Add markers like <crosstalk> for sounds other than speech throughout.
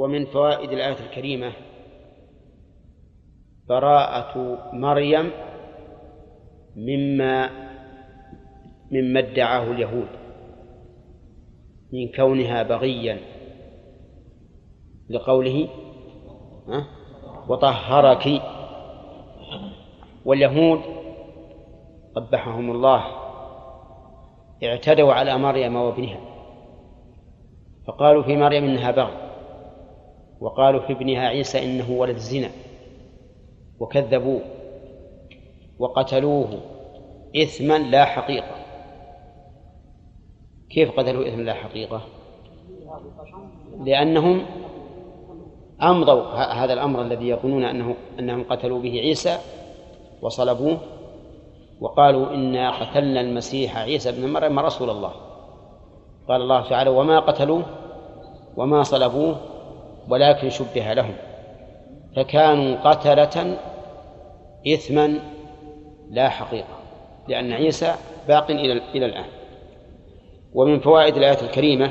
ومن فوائد الآية الكريمة براءة مريم مما مما ادعاه اليهود من كونها بغيا لقوله وطهرك. واليهود قبحهم الله اعتدوا على مريم وابنها فقالوا في مريم إنها بغي وقالوا في ابنها عيسى إنه ولد الزنا وكذبوه وقتلوه إثما لا حقيقة. كيف قتلوا إثما لا حقيقة؟ لأنهم أمضوا هذا الأمر الذي يظنون أنه أنهم قتلوا به عيسى وصلبوه وقالوا إنا قتلنا المسيح عيسى بن مريم رسول الله. قال الله تعالى وما قتلوه وما صلبوه ولكن شبه لهم. فكانوا قتلة إثما لا حقيقة لأن عيسى باق إلى إلى الآن. ومن فوائد الآية الكريمة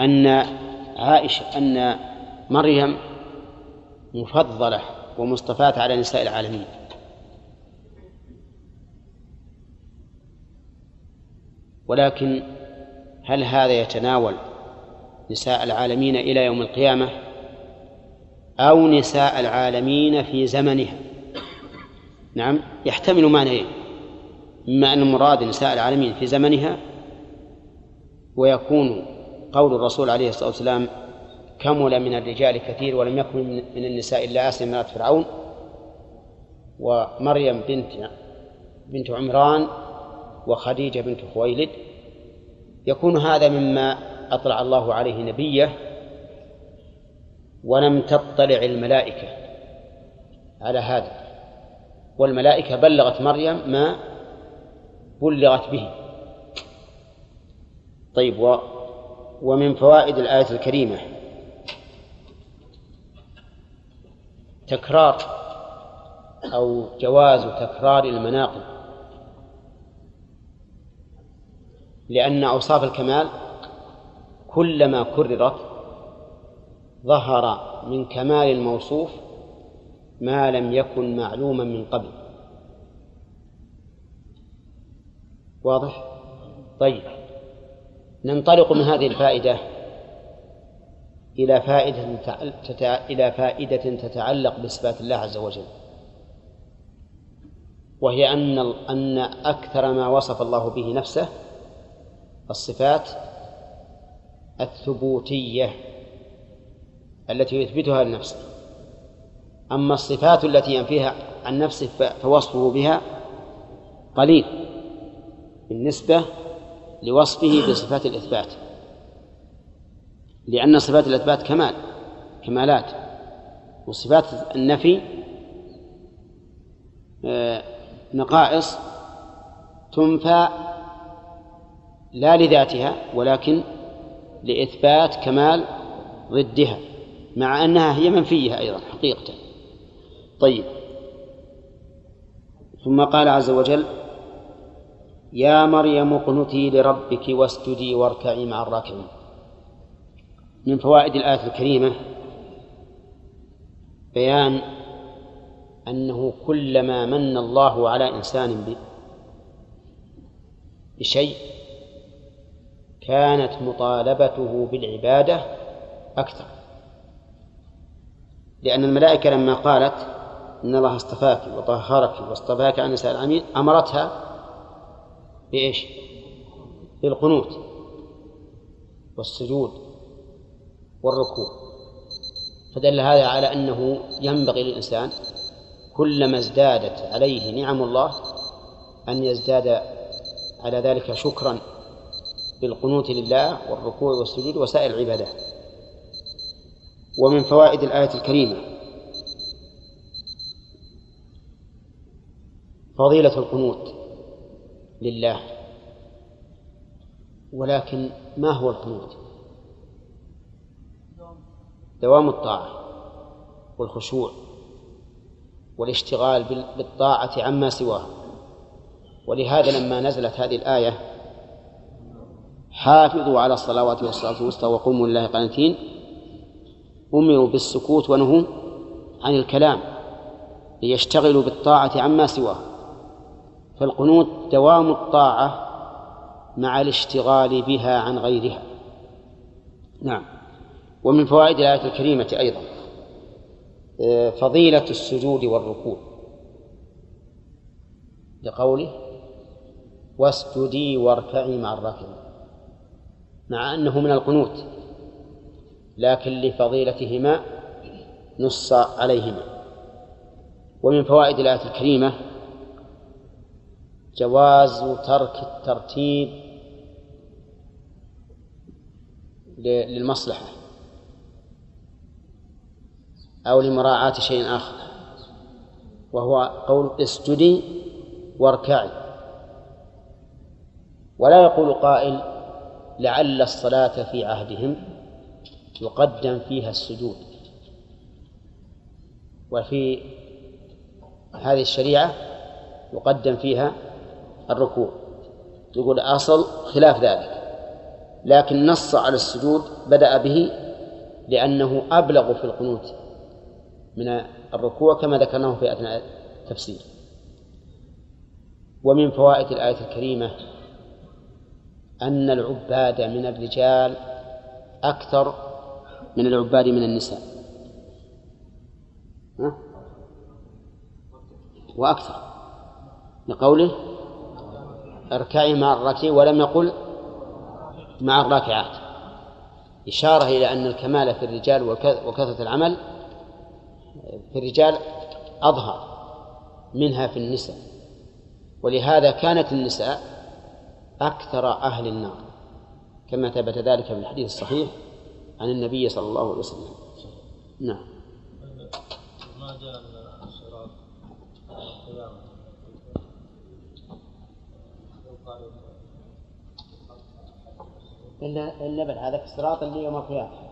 أن عائشة أن مريم مفضلة ومصطفاة على نساء العالمين. ولكن هل هذا يتناول نساء العالمين إلى يوم القيامة أو نساء العالمين في زمنها. نعم يحتمل معنيين. إما أن المراد نساء العالمين في زمنها ويكون قول الرسول عليه الصلاة والسلام كمل من الرجال كثير ولم يكن من النساء إلا آسيا مرات فرعون ومريم بنت بنت عمران وخديجة بنت خويلد. يكون هذا مما أطلع الله عليه نبيه ولم تطلع الملائكة على هذا. والملائكة بلغت مريم ما بلغت به. طيب و ومن فوائد الآية الكريمة تكرار أو جواز تكرار المناقب لأن أوصاف الكمال كلما كررت ظهر من كمال الموصوف ما لم يكن معلوما من قبل. واضح؟ طيب. ننطلق من هذه الفائدة إلى فائدة إلى فائدة تتعلق بصفات الله عز وجل. وهي أن أن أكثر ما وصف الله به نفسه الصفات الثبوتية التي يثبتها لنفسه أما الصفات التي ينفيها عن نفسه فوصفه بها قليل بالنسبة لوصفه بصفات الإثبات. لأن صفات الإثبات كمال كمالات. وصفات النفي آه، نقائص تنفى لا لذاتها ولكن لإثبات كمال ضدها مع أنها هي منفية أيضا حقيقة. طيب. ثم قال عز وجل يا مريم اقنتي لربك واسجدي واركعي مع الراكعين. من فوائد الآية الكريمة بيان أنه كلما من الله على إنسان بشيء كانت مطالبته بالعبادة أكثر لأن الملائكة لما قالت إن الله اصطفاك وطهرك واصطفاك عن نساء العالمين أمرتها بإيش؟ بالقنوت والسجود والركوع فدل هذا على أنه ينبغي للإنسان كلما ازدادت عليه نعم الله أن يزداد على ذلك شكرا بالقنوت لله والركوع والسجود وسائر العبادات. ومن فوائد الآية الكريمة فضيلة القنوت لله ولكن ما هو القنوت؟ دوام الطاعة والخشوع والاشتغال بالطاعة عما سواه ولهذا لما نزلت هذه الآية حافظوا على الصلوات والصلاة الوسطى وقوموا لله قانتين. أمروا بالسكوت ونهوا عن الكلام ليشتغلوا بالطاعة عما سواه فالقنوت دوام الطاعة مع الاشتغال بها عن غيرها. نعم. ومن فوائد الآية الكريمة أيضا آه، فضيلة السجود والركوع. لقوله واسجدي واركعي مع الراكعين. مع أنه من القنوت لكن لفضيلتهما نص عليهما. ومن فوائد الآية الكريمة جواز ترك الترتيب للمصلحة أو لمراعاة شيء آخر وهو قول اسجدي واركعي. ولا يقول قائل لعل الصلاة في عهدهم يقدم فيها السجود. وفي هذه الشريعة يقدم فيها الركوع. يقول أصل خلاف ذلك. لكن نص على السجود بدأ به لأنه أبلغ في القنوت من الركوع كما ذكرناه في أثناء التفسير. ومن فوائد الآية الكريمة أن العباد من الرجال أكثر من العباد من النساء. ها؟ وأكثر. لقوله اركعي مع الراكعين ولم يقل مع الراكعات إشارة إلى أن الكمال في الرجال وكثرة العمل في الرجال أظهر منها في النساء. ولهذا كانت النساء أكثر أهل النار كما ثبت ذلك في الحديث الصحيح عن النبي صلى الله عليه وسلم. نعم. ما جاء الصراط إلا إلا بل هذا الصراط اللي يوم القيامة.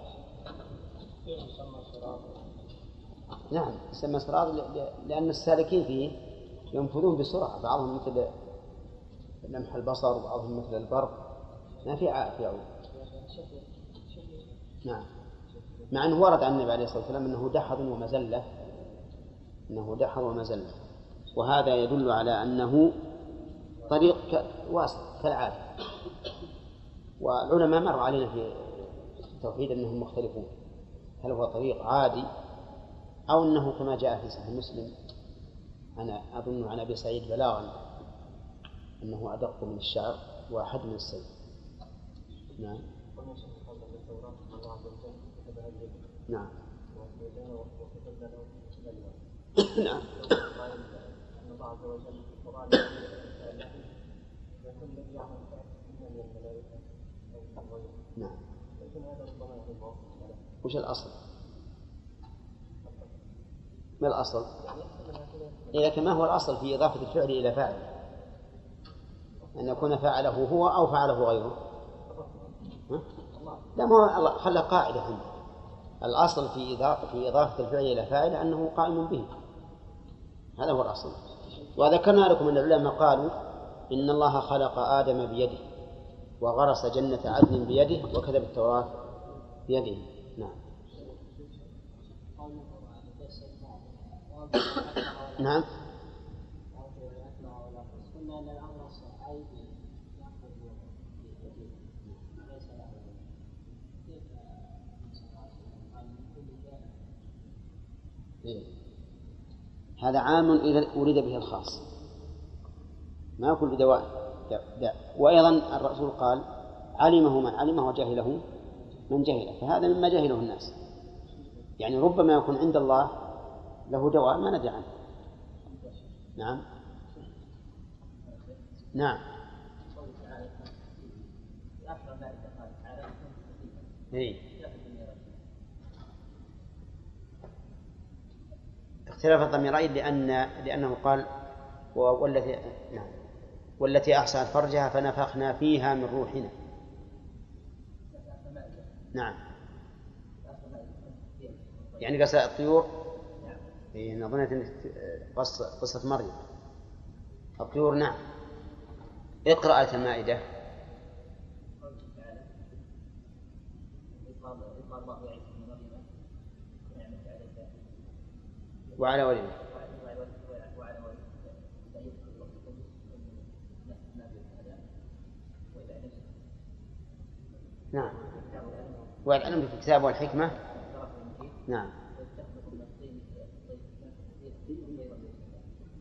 نعم يسمى صراط لأن السالكين فيه ينفذون بسرعة بعضهم مثل لمح البصر وبعضهم مثل البرق. ما في في يعود نعم. مع أنه ورد عن النبي عليه الصلاة والسلام أنه دحض ومزلة. أنه دحض ومزلة. وهذا يدل على أنه طريق واسع كالعادة. والعلماء مر علينا في التوحيد أنهم مختلفون. هل هو طريق عادي أو أنه كما جاء في صحيح مسلم أنا أظن عن أبي سعيد بلاغا. أنه أدق من الشعر وأحد من السيف نعم نعم نعم نعم وش الأصل؟ ما الأصل؟ لكن ما هو الأصل في إضافة الفعل إلى فاعل؟ أن يكون فعله هو أو فعله غيره. ها؟ لا ما هو خلى قاعدة عنده الأصل في إضافة في إضافة الفعل إلى فاعل أنه قائم به. هذا هو الأصل. وذكرنا لكم أن العلماء قالوا إن الله خلق آدم بيده وغرس جنة عدن بيده وكتب التوراة بيده. نعم. نعم إيه. هذا عام إذا أريد به الخاص. ما يكون بدواء. داء وأيضا الرسول قال علمه من علمه وجهله من جهله. فهذا مما جهله الناس. يعني ربما يكون عند الله له دواء ما ندري عنه. نعم. نعم. إيه. اختلاف الضميرين لأن لأنه قال والتي نعم. والتي أحسنت فرجها فنفخنا فيها من روحنا. نعم. يعني قصة الطيور؟ إيه أنا ظنيت قصة قصة مريم. الطيور نعم. اقرأ المائدة وعلى وليه نعم. والعلم في الكتاب والحكمة. نعم.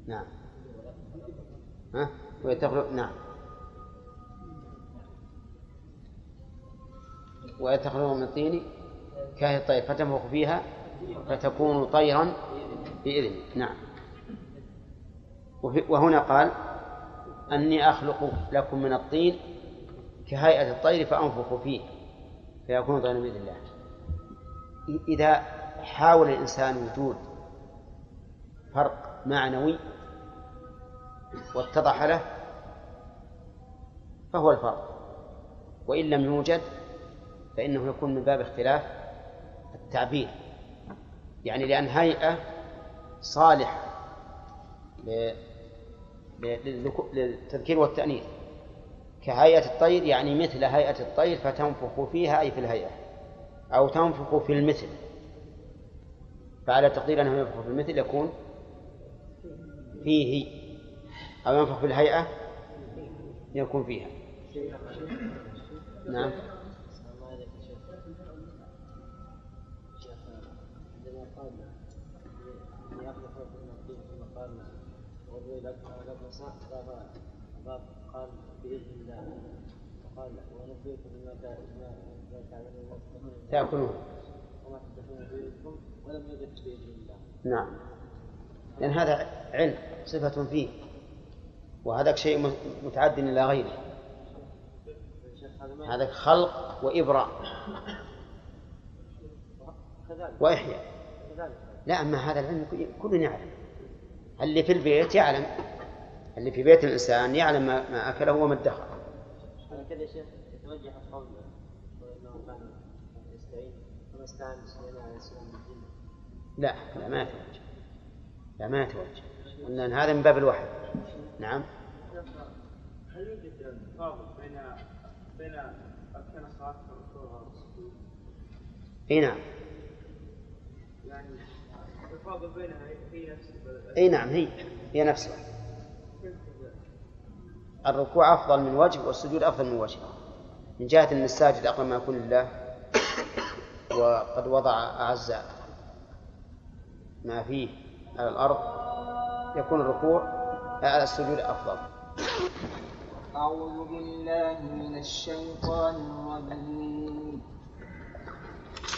نعم. ها؟ ويتخلق نعم. ويتخلق من الطين كهي الطير فتنفخ فيها فتكون طيرا بإذن نعم. وهنا قال أني أخلق لكم من الطين كهيئة الطير فأنفخ فيه فيكون طيرا بإذن الله. إذا حاول الإنسان وجود فرق معنوي واتضح له فهو الفرق. وإن لم يوجد فإنه يكون من باب اختلاف التعبير. يعني لأن هيئة صالحة للتذكير والتأنيث. كهيئة الطير يعني مثل هيئة الطير فتنفخ فيها أي في الهيئة أو تنفخ في المثل. فعلى تقدير أنه ينفخ في المثل يكون فيه أو ينفخ في الهيئة يكون فيها. نعم. قال بإذن الله قال ونبئكم بما تعملون تأكلون. وما تدخلون ولم يدرك بإذن الله نعم. لأن هذا علم صفة فيه. وهذاك شيء متعد إلى غيره. هذا خلق وإبراء. وإحياء. لا أما هذا العلم كل يعلم. اللي في البيت يعلم. اللي في بيت الإنسان يعلم ما أكله وما ادخر. على كذا يا شيخ يتوجه القول انه كان يستعين. وما استعان بسليمان عليه السلام لا لا ما يتوجه. لا ما يتوجه. لأن هذا من باب الوحي. نعم. هل يوجد تفاضل بين بين والركوع والسجود؟ إي نعم. التفاضل بينها هي نفسها. إي نعم هي هي نفسها. الركوع أفضل من وجه والسجود أفضل من وجه. من جهة أن الساجد أقرب ما يكون لله وقد وضع أعز ما فيه على الأرض يكون الركوع على السجود أفضل. أعوذ بالله من الشيطان الرجيم.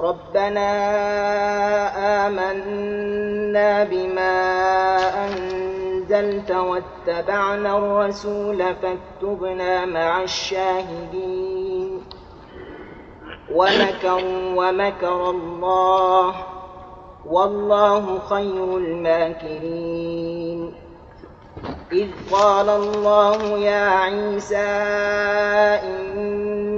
ربنا آمنا بما أنزلت واتبعنا الرسول فاكتبنا مع الشاهدين. ومكروا ومكر الله. والله خير الماكرين. إذ قال الله يا عيسى إني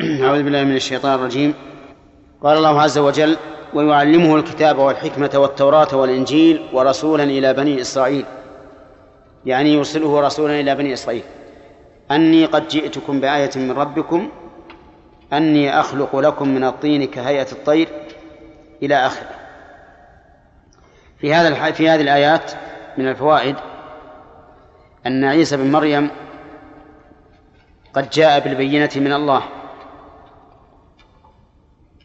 <clears throat> أعوذ بالله من الشيطان الرجيم. قال الله عز وجل ويعلمه الكتاب والحكمة والتوراة والإنجيل ورسولا إلى بني إسرائيل. يعني يرسله رسولا إلى بني إسرائيل. أني قد جئتكم بآية من ربكم أني أخلق لكم من الطين كهيئة الطير إلى آخره. في هذا في هذه الآيات من الفوائد أن عيسى بن مريم قد جاء بالبينة من الله.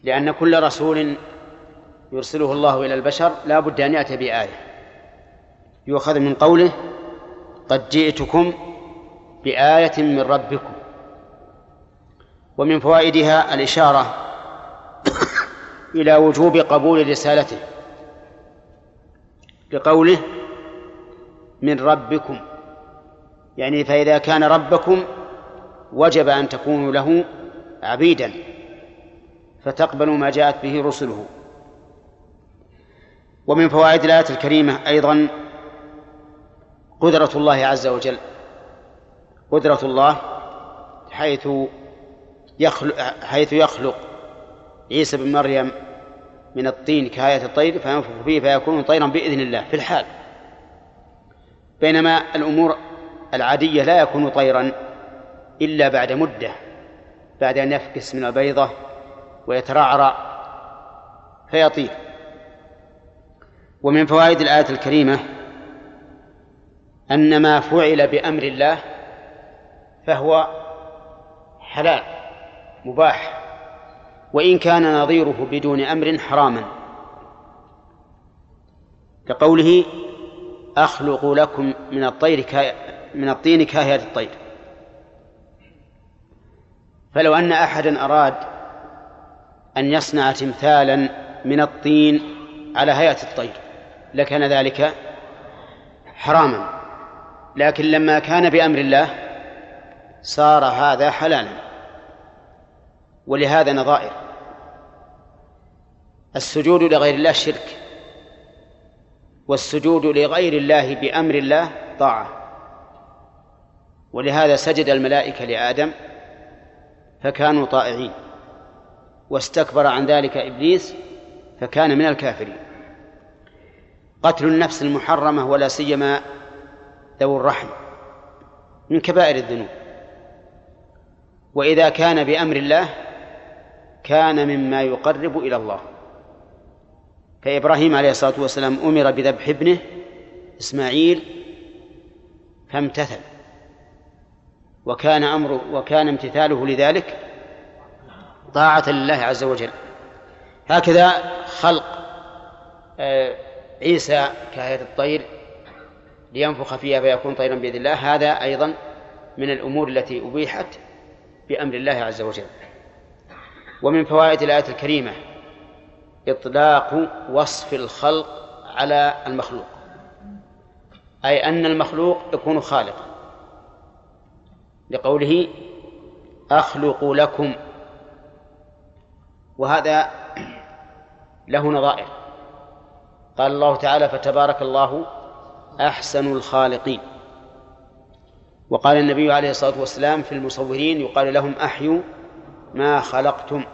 لأن كل رسول يرسله الله إلى البشر لا بد أن يأتي بآية. يؤخذ من قوله قد جئتكم بآية من ربكم. ومن فوائدها الإشارة <coughs> إلى وجوب قبول رسالته. لقوله من ربكم. يعني فإذا كان ربكم وجب أن تكونوا له عبيدا. فتقبلوا ما جاءت به رسله. ومن فوائد الآية الكريمة أيضا قدرة الله عز وجل. قدرة الله حيث يخلق حيث يخلق عيسى بن مريم من الطين كهاية الطير فينفخ فيه فيكون طيرا بإذن الله في الحال. بينما الأمور العادية لا يكون طيرا إلا بعد مدة بعد أن يفكس من البيضة ويترعرع فيطير. ومن فوائد الآية الكريمة أن ما فعل بأمر الله فهو حلال مباح. وإن كان نظيره بدون أمر حراما. كقوله أخلق لكم من الطير. من الطين كاهية الطير. فلو أن أحدا أراد أن يصنع تمثالا من الطين على هيئة الطير لكان ذلك حراما. لكن لما كان بأمر الله صار هذا حلالا ولهذا نظائر السجود لغير الله شرك والسجود لغير الله بأمر الله طاعة. ولهذا سجد الملائكة لآدم فكانوا طائعين. واستكبر عن ذلك إبليس فكان من الكافرين. قتل النفس المحرمة ولا سيما ذو الرحم من كبائر الذنوب. وإذا كان بأمر الله كان مما يقرب إلى الله. فإبراهيم عليه الصلاة والسلام أمر بذبح ابنه إسماعيل فامتثل. وكان أمره وكان امتثاله لذلك طاعة لله عز وجل. هكذا خلق آه، عيسى كهيئة الطير لينفخ فيها فيكون طيرا بإذن الله. هذا أيضا من الأمور التي أبيحت بأمر الله عز وجل. ومن فوائد الآية الكريمة إطلاق وصف الخلق على المخلوق. أي أن المخلوق يكون خالقا. لقوله أخلق لكم وهذا له نظائر. قال الله تعالى فتبارك الله أحسن الخالقين وقال النبي عليه الصلاة والسلام في المصورين يقال لهم أحيوا ما خلقتم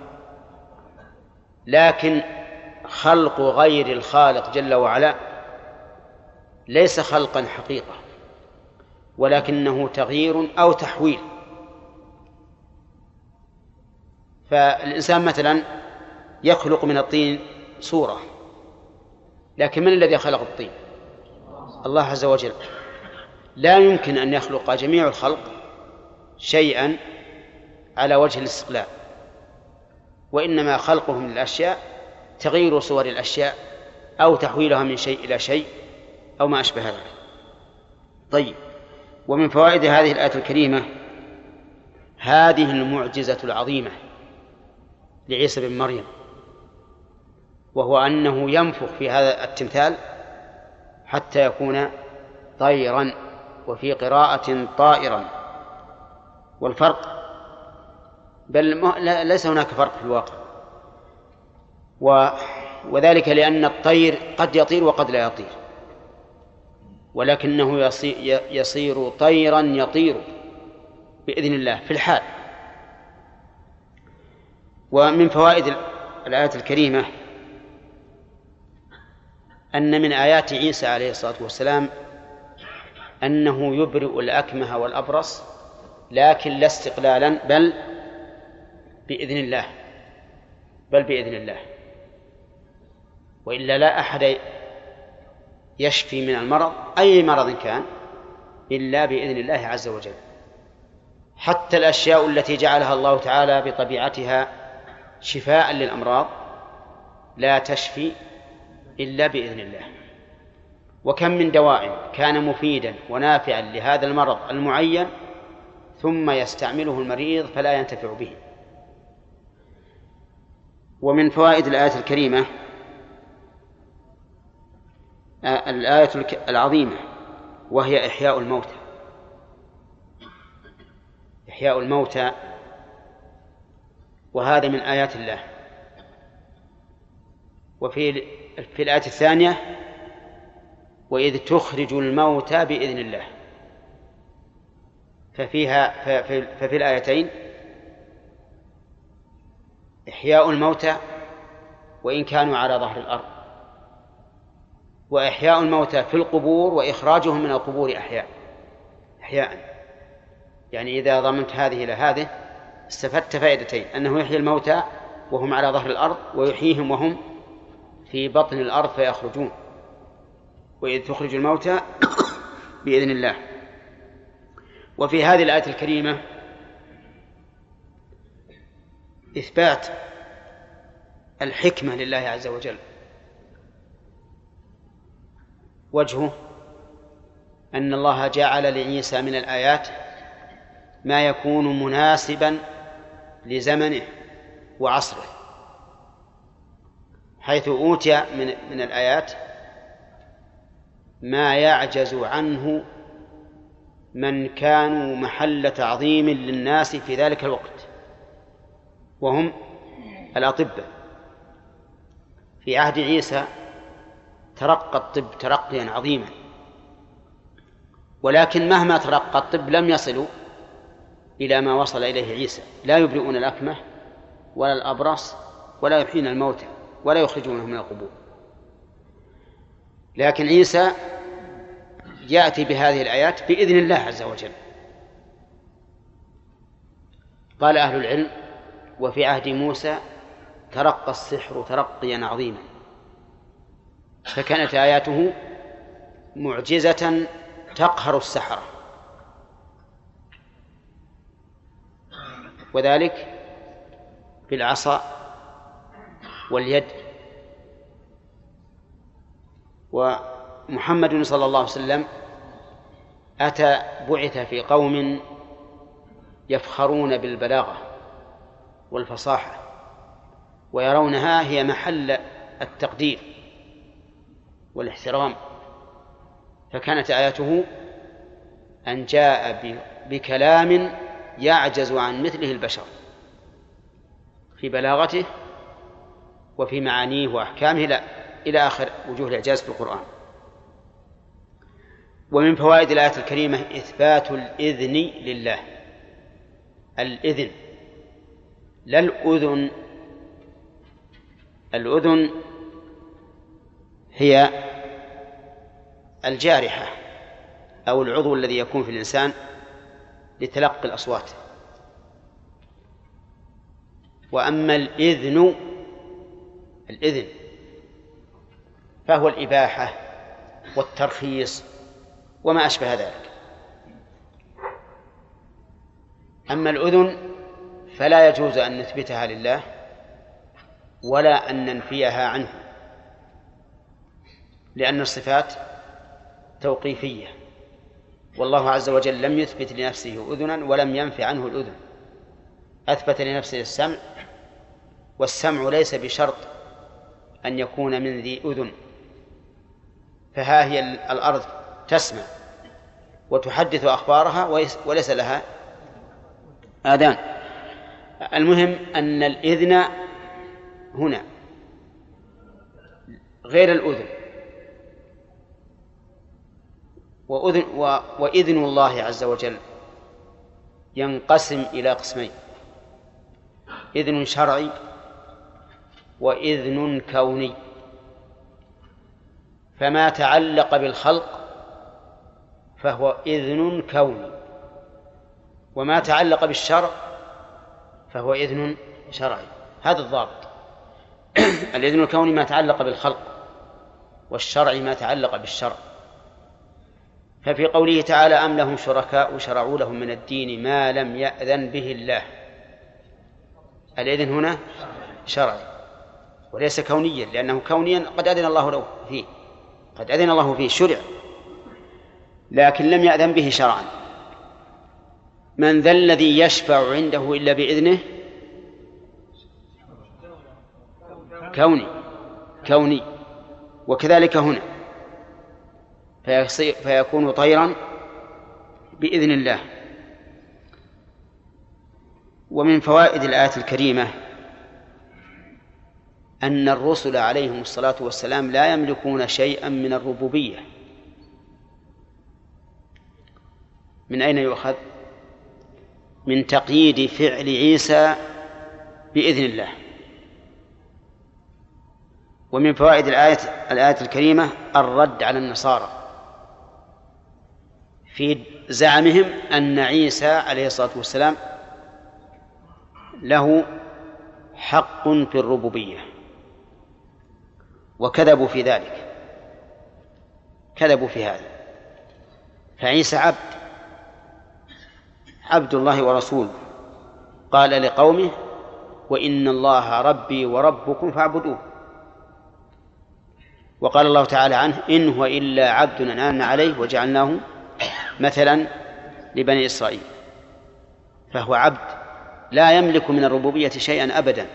لكن خلق غير الخالق جل وعلا ليس خلقا حقيقة ولكنه تغيير أو تحويل. فالإنسان مثلا يخلق من الطين صورة لكن من الذي خلق الطين؟ الله عز وجل. لا يمكن أن يخلق جميع الخلق شيئا على وجه الاستقلال وإنما خلقهم للأشياء تغيير صور الأشياء أو تحويلها من شيء إلى شيء أو ما أشبه ذلك. طيب ومن فوائد هذه الآية الكريمة هذه المعجزة العظيمة. لعيسى بن مريم وهو أنه ينفخ في هذا التمثال حتى يكون طيرا وفي قراءة طائرا. والفرق بل ليس هناك فرق في الواقع. و وذلك لأن الطير قد يطير وقد لا يطير. ولكنه يصير طيرا يطير بإذن الله في الحال. ومن فوائد الآية الكريمة أن من آيات عيسى عليه الصلاة والسلام أنه يبرئ الأكمه والأبرص لكن لا استقلالا بل بإذن الله بل بإذن الله. وإلا لا أحد يشفي من المرض أي مرض كان إلا بإذن الله عز وجل. حتى الأشياء التي جعلها الله تعالى بطبيعتها شفاء للأمراض لا تشفي إلا بإذن الله. وكم من دواء كان مفيدا ونافعا لهذا المرض المعين ثم يستعمله المريض فلا ينتفع به. ومن فوائد الآية الكريمة الآية العظيمة وهي إحياء الموتى. إحياء الموتى وهذا من آيات الله. وفي في الآية الثانية وإذ تخرج الموتى بإذن الله. ففيها ففي الآيتين إحياء الموتى وإن كانوا على ظهر الأرض. وإحياء الموتى في القبور وإخراجهم من القبور أحياء إحياء. يعني إذا ضمنت هذه إلى هذه استفدت فائدتين أنه يحيي الموتى وهم على ظهر الأرض ويحييهم وهم في بطن الأرض فيخرجون. وإذ تخرج الموتى <coughs> بإذن الله. وفي هذه الآية الكريمة إثبات الحكمة لله عز وجل. وجهه أن الله جعل لعيسى من الآيات ما يكون مناسبا لزمنه وعصره حيث أوتي من من الآيات ما يعجز عنه من كانوا محل تعظيم للناس في ذلك الوقت وهم الأطباء. في عهد عيسى ترقى الطب ترقيا عظيما ولكن مهما ترقى الطب لم يصلوا إلى ما وصل إليه عيسى. لا يبرئون الأكمة ولا الأبرص ولا يحيون الموتى ولا يخرجونهم من القبور. لكن عيسى يأتي بهذه الآيات بإذن الله عز وجل. قال أهل العلم وفي عهد موسى ترقى السحر ترقيا عظيما فكانت آياته معجزة تقهر السحرة. وذلك بالعصا واليد. ومحمد صلى الله عليه وسلم أتى بعث في قوم يفخرون بالبلاغة والفصاحة ويرونها هي محل التقدير والاحترام. فكانت آياته أن جاء بكلام يعجز عن مثله البشر في بلاغته وفي معانيه وأحكامه لا إلى آخر وجوه الإعجاز في القرآن. ومن فوائد الآية الكريمة إثبات الإذن لله. الإذن. لا الأذن. الأذن هي الجارحة أو العضو الذي يكون في الإنسان لتلقي الأصوات. وأما الإذن الإذن فهو الإباحة والترخيص وما أشبه ذلك. أما الأذن فلا يجوز أن نثبتها لله ولا أن ننفيها عنه لأن الصفات توقيفية. والله عز وجل لم يثبت لنفسه أذنا ولم ينف عنه الأذن. أثبت لنفسه السمع والسمع ليس بشرط أن يكون من ذي أذن. فها هي الأرض تسمع وتحدث أخبارها وليس لها آذان. المهم أن الإذن هنا غير الأذن. وأذن و... وإذن الله عز وجل ينقسم إلى قسمين. إذن شرعي وإذن كوني. فما تعلق بالخلق فهو إذن كوني. وما تعلق بالشرع فهو إذن شرعي. هذا الضابط. <clears throat> الإذن الكوني ما تعلق بالخلق والشرع ما تعلق بالشرع. ففي قوله تعالى أم لهم شركاء شرعوا لهم من الدين ما لم يأذن به الله. الإذن هنا شرعي وليس كونيا لأنه كونيا قد أذن الله له فيه قد أذن الله فيه شرع لكن لم يأذن به شرعا. من ذا الذي يشفع عنده إلا بإذنه؟ كوني كوني وكذلك هنا. فيكون طيرا بإذن الله. ومن فوائد الآية الكريمة أن الرسل عليهم الصلاة والسلام لا يملكون شيئا من الربوبية. من أين يؤخذ؟ من تقييد فعل عيسى بإذن الله. ومن فوائد الآية الآية الكريمة الرد على النصارى. في زعمهم أن عيسى عليه الصلاة والسلام له حق في الربوبية وكذبوا في ذلك. كذبوا في هذا. فعيسى عبد عبد الله ورسوله. قال لقومه وإن الله ربي وربكم فاعبدوه. وقال الله تعالى عنه إن هو إلا عبد أنعمنا عليه وجعلناه مثلا لبني إسرائيل فهو عبد لا يملك من الربوبية شيئا أبدا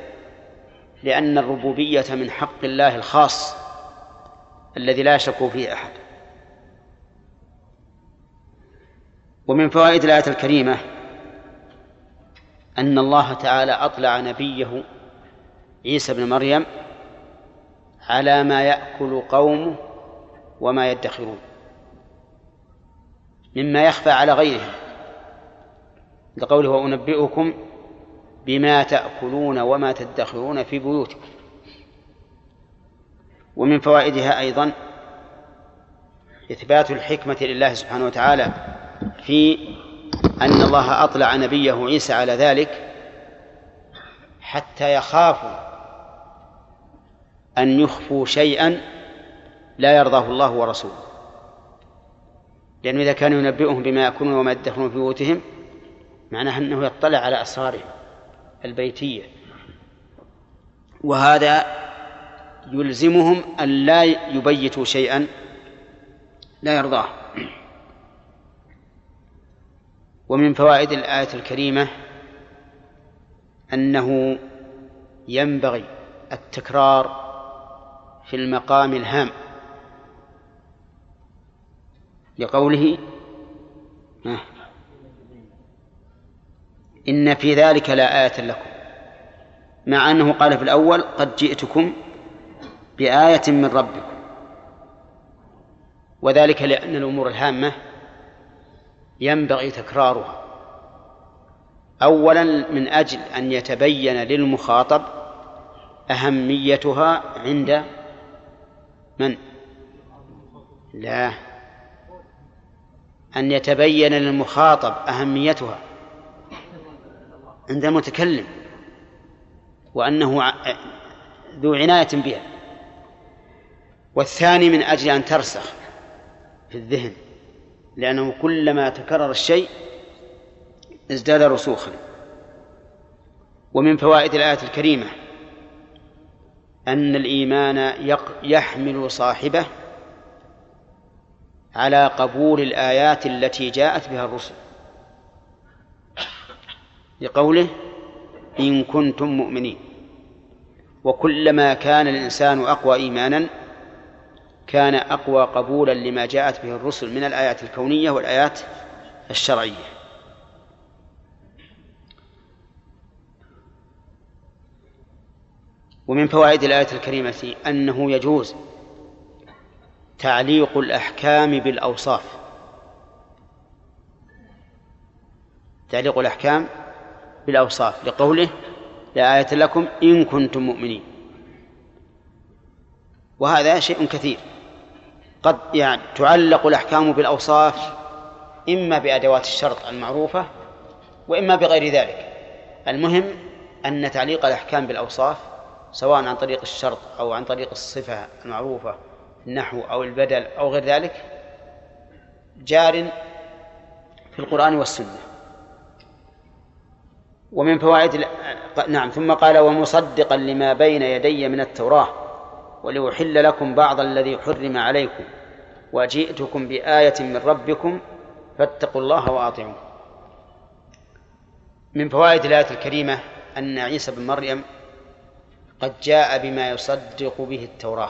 لأن الربوبية من حق الله الخاص الذي لا يشرك فيه أحد. ومن فوائد الآية الكريمة أن الله تعالى أطلع نبيه عيسى بن مريم على ما يأكل قومه وما يدخرون. مما يخفى على غيرهم. لقوله وأنبئكم بما تأكلون وما تدخرون في بيوتكم. ومن فوائدها أيضا إثبات الحكمة لله سبحانه وتعالى في أن الله أطلع نبيه عيسى على ذلك حتى يخافوا أن يخفوا شيئا لا يرضاه الله ورسوله. لأنه إذا كان ينبئهم بما يأكلون وما يدخرون في بيوتهم معناه أنه يطلع على أسرارهم البيتية. وهذا يلزمهم أن لا يبيتوا شيئا لا يرضاه. ومن فوائد الآية الكريمة أنه ينبغي التكرار في المقام الهام. لقوله إن في ذلك لا آية لكم. مع أنه قال في الأول قد جئتكم بآية من ربكم. وذلك لأن الأمور الهامة ينبغي تكرارها. أولا من أجل أن يتبين للمخاطب أهميتها عند من؟ لا. أن يتبين للمخاطب أهميتها عند المتكلم وأنه ذو عناية بها. والثاني من أجل أن ترسخ في الذهن لأنه كلما تكرر الشيء ازداد رسوخا. ومن فوائد الآية الكريمة أن الإيمان يحمل صاحبه على قبول الآيات التي جاءت بها الرسل. لقوله إن كنتم مؤمنين. وكلما كان الإنسان أقوى إيمانا كان أقوى قبولا لما جاءت به الرسل من الآيات الكونية والآيات الشرعية. ومن فوائد الآية الكريمة أنه يجوز تعليق الأحكام بالأوصاف. تعليق الأحكام بالأوصاف. لقوله لا آية لكم إن كنتم مؤمنين. وهذا شيء كثير. قد يعني تعلق الأحكام بالأوصاف إما بأدوات الشرط المعروفة وإما بغير ذلك. المهم أن تعليق الأحكام بالأوصاف سواء عن طريق الشرط أو عن طريق الصفة المعروفة النحو أو البدل أو غير ذلك جار في القرآن والسنة. ومن فوائد نعم ثم قال ومصدقا لما بين يدي من التوراة ولأحل لكم بعض الذي حرم عليكم وجئتكم بآية من ربكم فاتقوا الله وأطيعون. من فوائد الآية الكريمة أن عيسى بن مريم قد جاء بما يصدق به التوراة.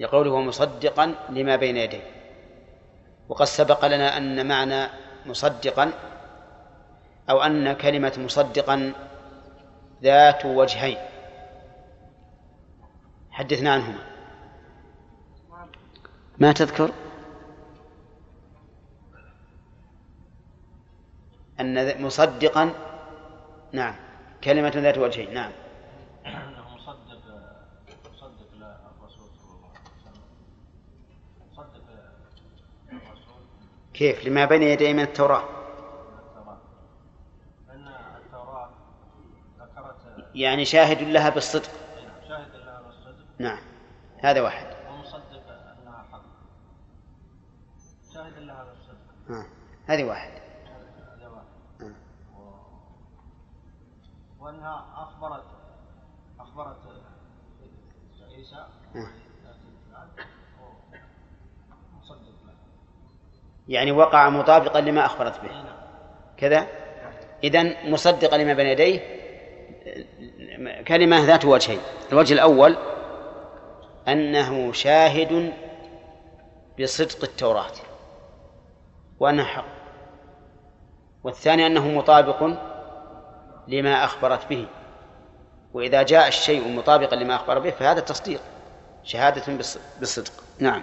لقوله مصدقا لما بين يديه. وقد سبق لنا أن معنى مصدقا أو أن كلمة مصدقا ذات وجهين. حدثنا عنهما. ما تذكر؟ أن مصدقا نعم كلمة ذات وجهين نعم مصدق مصدق للرسول صلى الله عليه وسلم مصدق الرسول كيف؟ لما بين يديه من التوراة. يعني شاهد لها بالصدق. شاهد لها بالصدق نعم. هذا واحد. ومصدق أنها حق شاهد لها بالصدق هذه واحد. وأنها أخبرت أخبرت عيسى يعني وقع مطابقا لما أخبرت به. كذا؟ إذن مصدقا لما بين يديه كلمة ذات وجهين. الوجه الأول أنه شاهد بصدق التوراة وأنها حق والثاني أنه مطابق لما أخبرت به. وإذا جاء الشيء مطابقا لما أخبر به فهذا تصديق. شهادة بالصدق. نعم.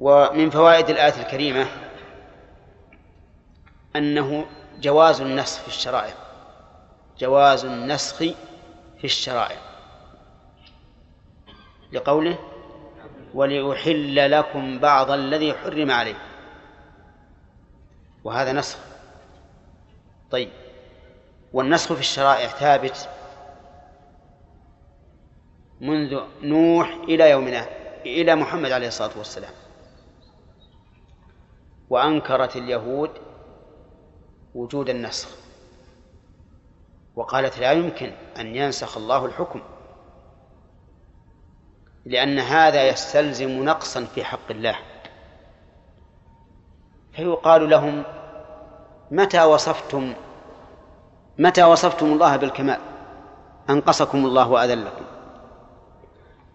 ومن فوائد الآية الكريمة أنه جواز النسخ في الشرائع. جواز النسخ في الشرائع. لقوله ولأحل لكم بعض الذي حرم عليكم وهذا نسخ. طيب. والنسخ في الشرائع ثابت منذ نوح إلى يومنا إلى محمد عليه الصلاة والسلام. وأنكرت اليهود وجود النسخ وقالت لا يمكن أن ينسخ الله الحكم لأن هذا يستلزم نقصا في حق الله. فيقال لهم متى وصفتم متى وصفتم الله بالكمال؟ أنقصكم الله وأذلكم.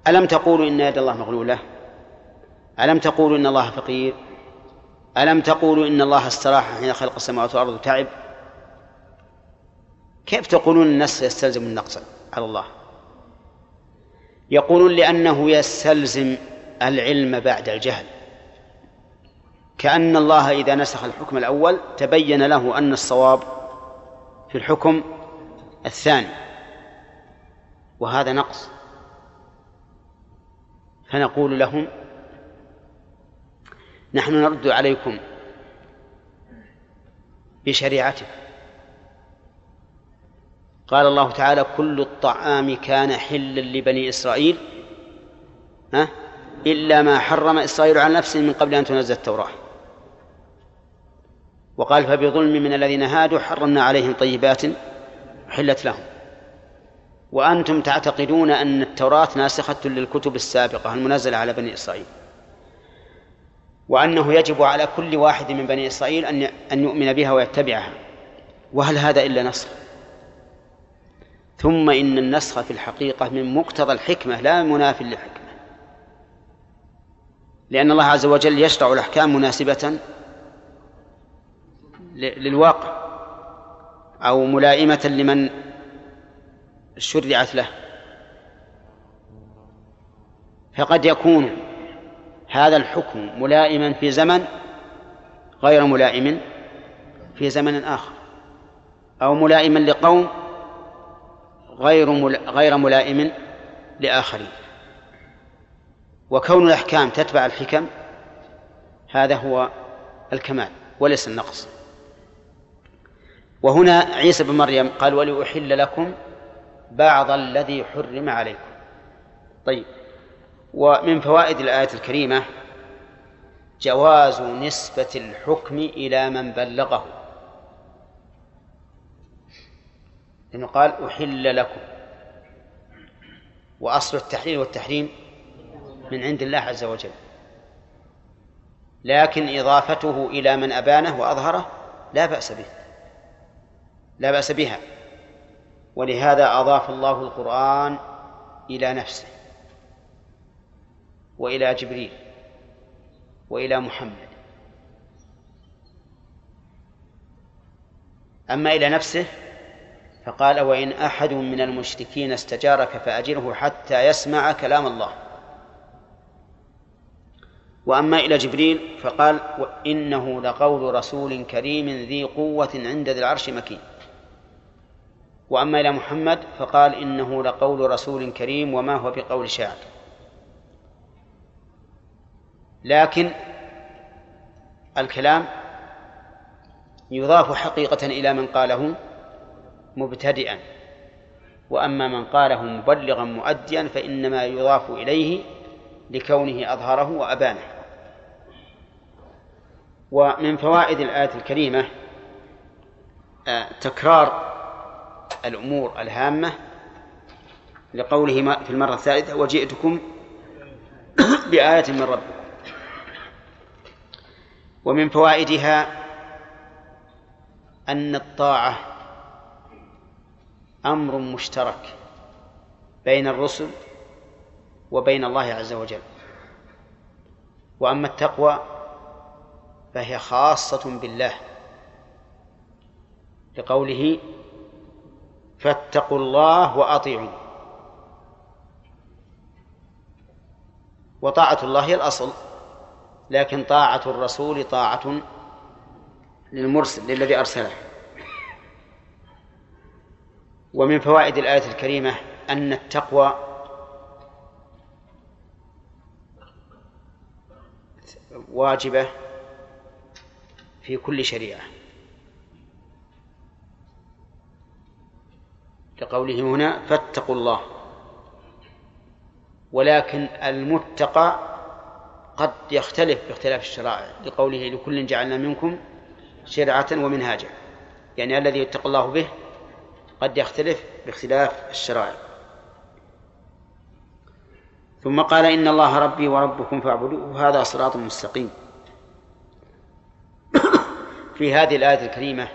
ألم تقولوا إن يد الله مغلولة؟ ألم تقولوا إن الله فقير؟ ألم تقولوا إن الله استراح حين خلق السماوات والأرض وتعب كيف تقولون النص يستلزم النقص على الله؟ يقولون لأنه يستلزم العلم بعد الجهل. كأن الله إذا نسخ الحكم الأول تبين له أن الصواب في الحكم الثاني وهذا نقص. فنقول لهم نحن نرد عليكم بشريعته قال الله تعالى كل الطعام كان حلا لبني إسرائيل ها؟ إلا ما حرم إسرائيل على نفسه من قبل أن تنزل التوراة. وقال فبظلم من الذين هادوا حرمنا عليهم طيبات حلت لهم. وأنتم تعتقدون أن التوراة ناسخة للكتب السابقة المنزلة على بني إسرائيل. وأنه يجب على كل واحد من بني إسرائيل أن أن يؤمن بها ويتبعها. وهل هذا إلا نسخ ثم إن النسخ في الحقيقة من مقتضى الحكمة لا مناف للحكمة لأن الله عز وجل يشرع الأحكام مناسبة للواقع. أو ملائمة لمن شرعت له. فقد يكون هذا الحكم ملائما في زمن غير ملائم في زمن آخر أو ملائما لقوم غير غير ملائم لآخرين. وكون الأحكام تتبع الحكم هذا هو الكمال وليس النقص. وهنا عيسى بن مريم قال ولأحل لكم بعض الذي حرم عليكم. طيب ومن فوائد الآية الكريمة جواز نسبة الحكم إلى من بلغه. لأنه قال أحل لكم. وأصل التحليل والتحريم من عند الله عز وجل. لكن إضافته إلى من أبانه وأظهره لا بأس به. لا بأس بها. ولهذا أضاف الله القرآن إلى نفسه. وإلى جبريل وإلى محمد. أما إلى نفسه فقال وإن أحد من المشركين استجارك فأجره حتى يسمع كلام الله. وأما إلى جبريل فقال إنه لقول رسول كريم ذي قوة عند ذي العرش مكين. وأما إلى محمد فقال إنه لقول رسول كريم وما هو بقول شاعر. لكن الكلام يضاف حقيقة إلى من قاله مبتدئا. وأما من قاله مبلغا مؤديا فإنما يضاف إليه لكونه أظهره وأبانه. ومن فوائد الآية الكريمة آه، تكرار الأمور الهامة لقوله في المرة الثالثة وجئتكم <coughs> بآية من ربكم. ومن فوائدها أن الطاعة أمر مشترك بين الرسل وبين الله عز وجل. وأما التقوى فهي خاصة بالله لقوله فاتقوا الله وأطيعوا وطاعة الله هي الأصل. لكن طاعة الرسول طاعة للمرسل للذي أرسله. ومن فوائد الآية الكريمة أن التقوى واجبة في كل شريعة. كقوله هنا فاتقوا الله. ولكن المتقى قد يختلف باختلاف الشرائع لقوله لكل جعلنا منكم شرعة ومنهاجا. يعني الذي يتقى الله به قد يختلف باختلاف الشرائع. ثم قال إن الله ربي وربكم فاعبدوه هذا صراط مستقيم. <coughs> في هذه الآية الكريمة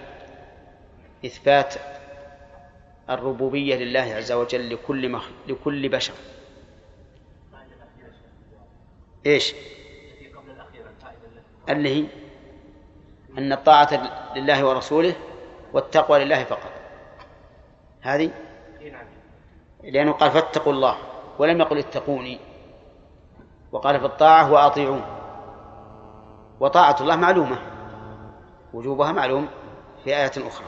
إثبات الربوبية لله عز وجل لكل مخ... لكل بشر. إيش؟ اللي هي أن الطاعة لله ورسوله والتقوى لله فقط. هذه؟ لأنه قال فاتقوا الله ولم يقل اتقوني. وقال في الطاعة وأطيعون. وطاعة الله معلومة. وجوبها معلوم في آية أخرى.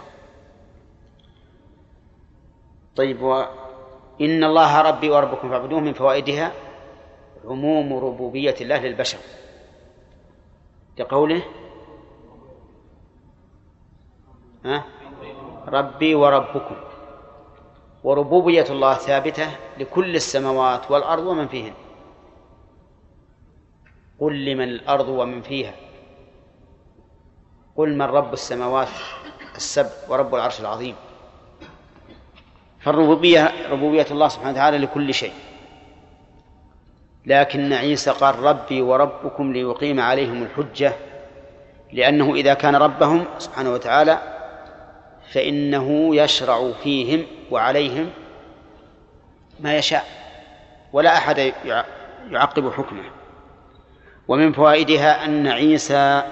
طيب وإن الله ربي وربكم فاعبدوه من فوائدها عموم ربوبية الله للبشر. لقوله ها؟ ربي وربكم. وربوبية الله ثابتة لكل السماوات والأرض ومن فيهن. قل لمن الأرض ومن فيها. قل من رب السماوات السبع ورب العرش العظيم. فالربوبية ربوبية الله سبحانه وتعالى لكل شيء. لكن عيسى قال ربي وربكم ليقيم عليهم الحجة لأنه إذا كان ربهم سبحانه وتعالى فإنه يشرع فيهم وعليهم ما يشاء ولا أحد يعقب حكمه. ومن فوائدها أن عيسى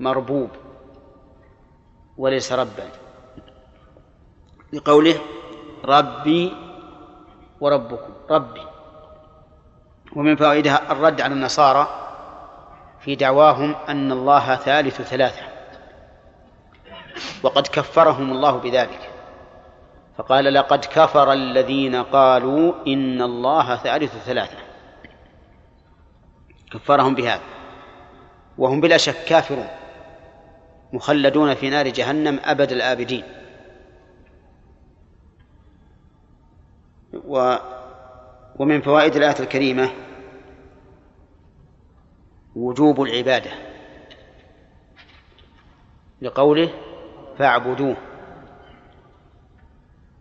مربوب وليس ربا. لقوله ربي وربكم ربي. ومن فوائدها الرد على النصارى في دعواهم أن الله ثالث ثلاثة وقد كفرهم الله بذلك. فقال لقد كفر الذين قالوا إن الله ثالث ثلاثة. كفرهم بهذا. وهم بلا شك كافرون مخلدون في نار جهنم أبد الآبدين. و ومن فوائد الآية الكريمة وجوب العبادة. لقوله فاعبدوه.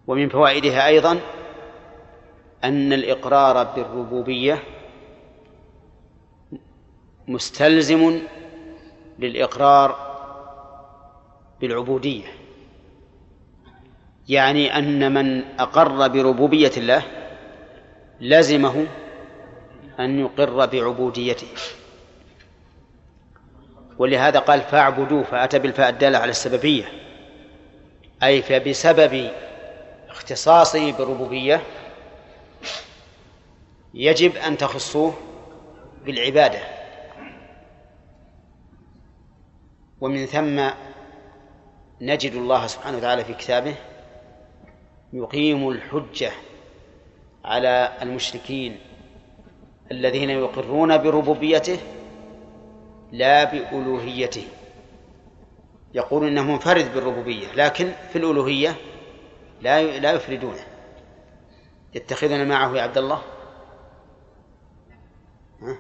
ومن فوائدها أيضا أن الإقرار بالربوبية مستلزم للإقرار بالعبودية. يعني أن من أقر بربوبية الله لزمه أن يقر بعبوديته. ولهذا قال فاعبدوه فأتى بالفاء الدالة على السببية. أي فبسبب اختصاصه بالربوبية يجب أن تخصوه بالعبادة. ومن ثم نجد الله سبحانه وتعالى في كتابه يقيم الحجة على المشركين الذين يقرون بربوبيته لا بألوهيته. يقول إنه منفرد بالربوبية لكن في الألوهية لا لا يفردونه. يتخذون معه يا عبد الله؟ ها؟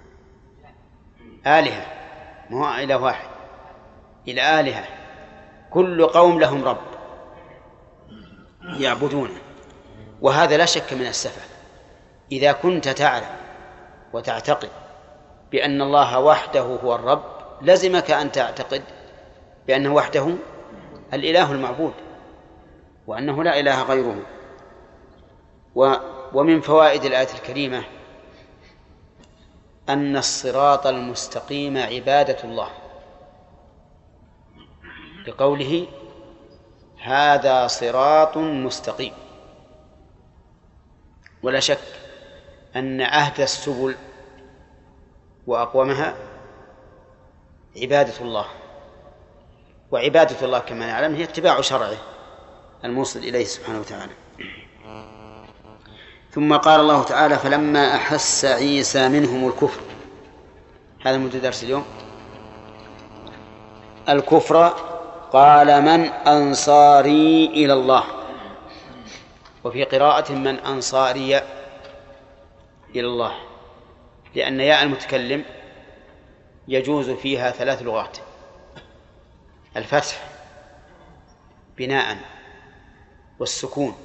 آلهة. مو إله واحد. إلى آلهة. كل قوم لهم رب يعبدونه. وهذا لا شك من السفه. إذا كنت تعلم وتعتقد بأن الله وحده هو الرب لزمك أن تعتقد بأنه وحده الإله المعبود وأنه لا إله غيره. ومن فوائد الآية الكريمة أن الصراط المستقيم عبادة الله. لقوله هذا صراط مستقيم. ولا شك أن أهدى السبل وأقومها عبادة الله وعبادة الله كما نعلم هي اتباع شرعه الموصل إليه سبحانه وتعالى. ثم قال الله تعالى فلما أحس عيسى منهم الكفر هذا مدة درس اليوم. الكفر قال من أنصاري إلى الله وفي قراءة من أنصاري إلى الله لأن ياء المتكلم يجوز فيها ثلاث لغات. الفتح بناء والسكون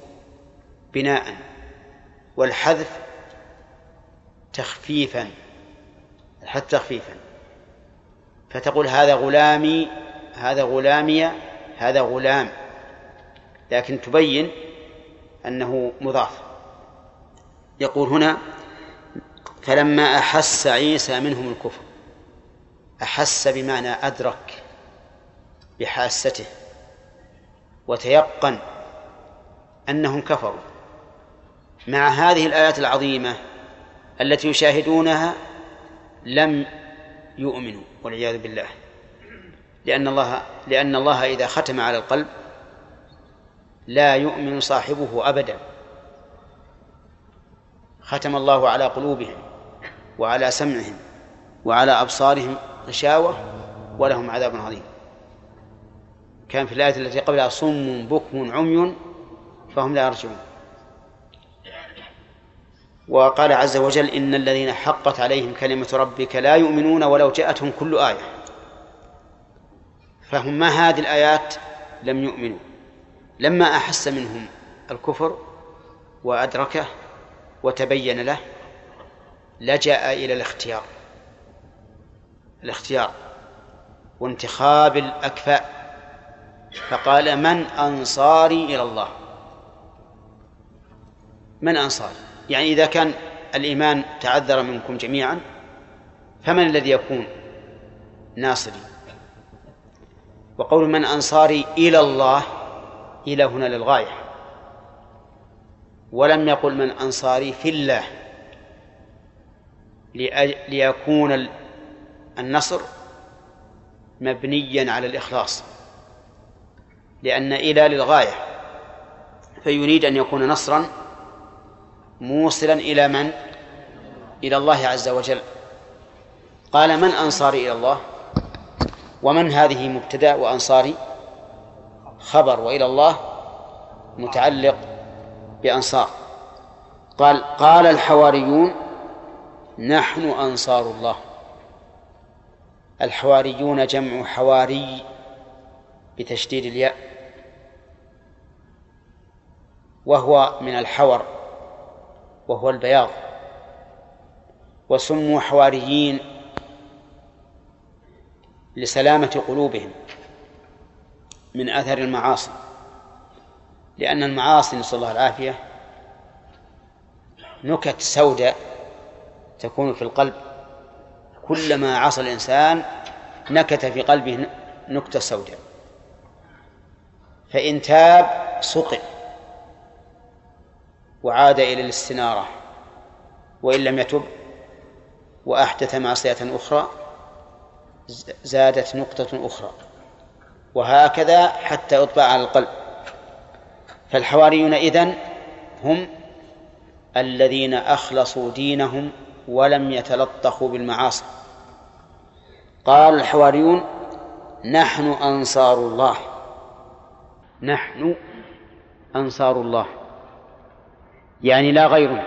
بناء والحذف تخفيفا الحذف تخفيفا. فتقول هذا غلامي هذا غلامي هذا غلام. لكن تبين أنه مضاف. يقول هنا فلما أحس عيسى منهم الكفر أحس بمعنى أدرك بحاسته وتيقن أنهم كفروا. مع هذه الآيات العظيمة التي يشاهدونها لم يؤمنوا والعياذ بالله. لأن الله لأن الله إذا ختم على القلب لا يؤمن صاحبه أبدا. ختم الله على قلوبهم. وعلى سمعهم وعلى أبصارهم غشاوة ولهم عذاب عظيم. كان في الآية التي قبلها صم بكم عمي فهم لا يرجعون. وقال عز وجل إن الذين حقت عليهم كلمة ربك لا يؤمنون ولو جاءتهم كل آية. فهم ما هذه الآيات لم يؤمنوا. لما أحس منهم الكفر وأدركه وتبين له لجأ إلى الاختيار. الاختيار وانتخاب الأكفاء. فقال من أنصاري إلى الله. من أنصاري؟ يعني إذا كان الإيمان تعذر منكم جميعا فمن الذي يكون؟ ناصري. وقول من أنصاري إلى الله إلى هنا للغاية. ولم يقل من أنصاري في الله. ليكون النصر مبنيا على الإخلاص. لأن إلى للغاية فيريد أن يكون نصرا موصلا إلى من؟ إلى الله عز وجل. قال من أنصاري إلى الله؟ ومن هذه مبتدأ وأنصاري؟ خبر. وإلى الله متعلق بأنصار. قال قال الحواريون نحن أنصار الله. الحواريون جمع حواري بتشديد الياء. وهو من الحور وهو البياض. وسموا حواريين لسلامة قلوبهم من أثر المعاصي. لأن المعاصي نسأل الله العافية نكت سوداء تكون في القلب. كلما عصى الإنسان نكت في قلبه نكتة سوداء. فإن تاب سقط وعاد إلى الاستنارة وإن لم يتب وأحدث معصية أخرى زادت نقطة أخرى. وهكذا حتى يطبع على القلب. فالحواريون إذن هم الذين أخلصوا دينهم ولم يتلطخوا بالمعاصي. قال الحواريون نحن أنصار الله. نحن أنصار الله. يعني لا غيرنا.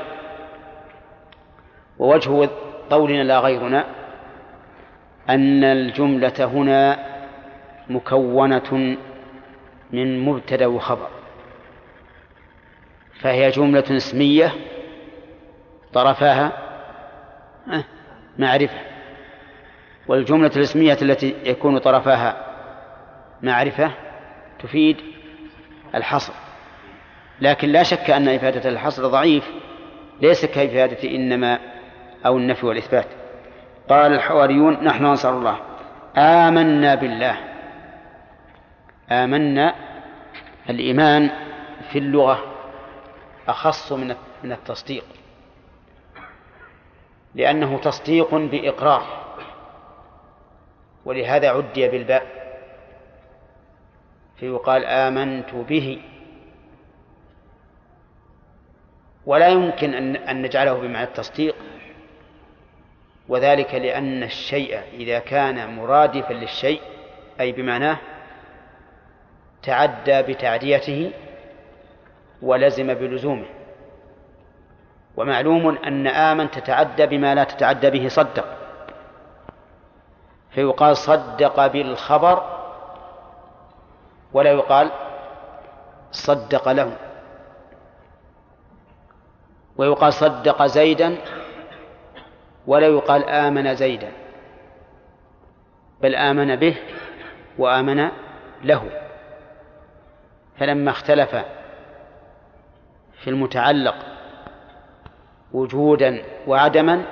ووجه قولنا لا غيرنا أن الجملة هنا مكونة من مبتدأ وخبر. فهي جملة اسمية طرفاها معرفة. والجملة الاسمية التي يكون طرفاها معرفة تفيد الحصر. لكن لا شك أن إفادة الحصر ضعيف. ليس كإفادة إنما أو النفي والإثبات. قال الحواريون نحن أنصار الله. آمنا بالله. آمنا الإيمان في اللغة أخص من من التصديق. لأنه تصديق بإقرار. ولهذا عدي بالباء. فيقال آمنت به. ولا يمكن أن نجعله بمعنى التصديق. وذلك لأن الشيء إذا كان مرادفا للشيء أي بمعناه تعدى بتعديته ولزم بلزومه. ومعلوم أن آمن تتعدى بما لا تتعدى به صدق. فيقال صدق بالخبر ولا يقال صدق له. ويقال صدق زيدا ولا يقال آمن زيدا. بل آمن به وآمن له. فلما اختلف في المتعلق وجودا وعدما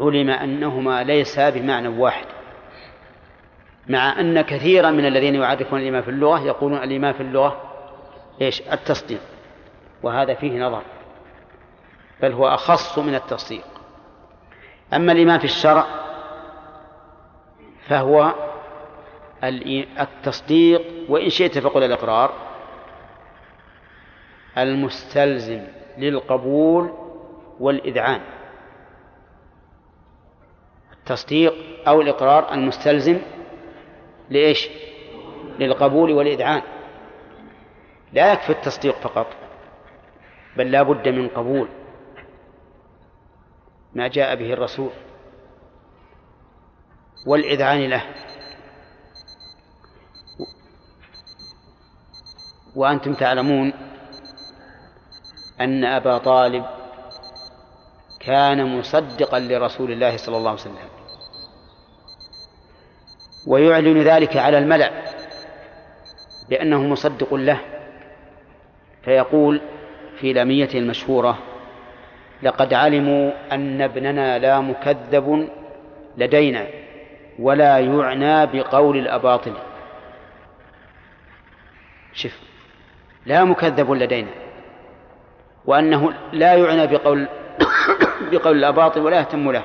علم أنهما ليسا بمعنى واحد. مع أن كثيرا من الذين يعرفون الإيمان في اللغة يقولون الإيمان في اللغة إيش؟ التصديق. وهذا فيه نظر. بل هو أخص من التصديق. أما الإيمان في الشرع فهو التصديق وإن شئت فقل الإقرار. المستلزم للقبول والإذعان. التصديق أو الإقرار المستلزم لإيش؟ للقبول والإذعان. لا يكفي التصديق فقط بل لا بد من قبول ما جاء به الرسول والإذعان له. وأنتم تعلمون أن أبا طالب كان مصدقا لرسول الله صلى الله عليه وسلم. ويعلن ذلك على الملأ بأنه مصدق له فيقول في لاميته المشهورة لقد علموا أن ابننا لا مكذب لدينا ولا يعنى بقول الأباطل. شف لا مكذب لدينا وأنه لا يعنى بقول بقول الأباطل ولا يهتم له.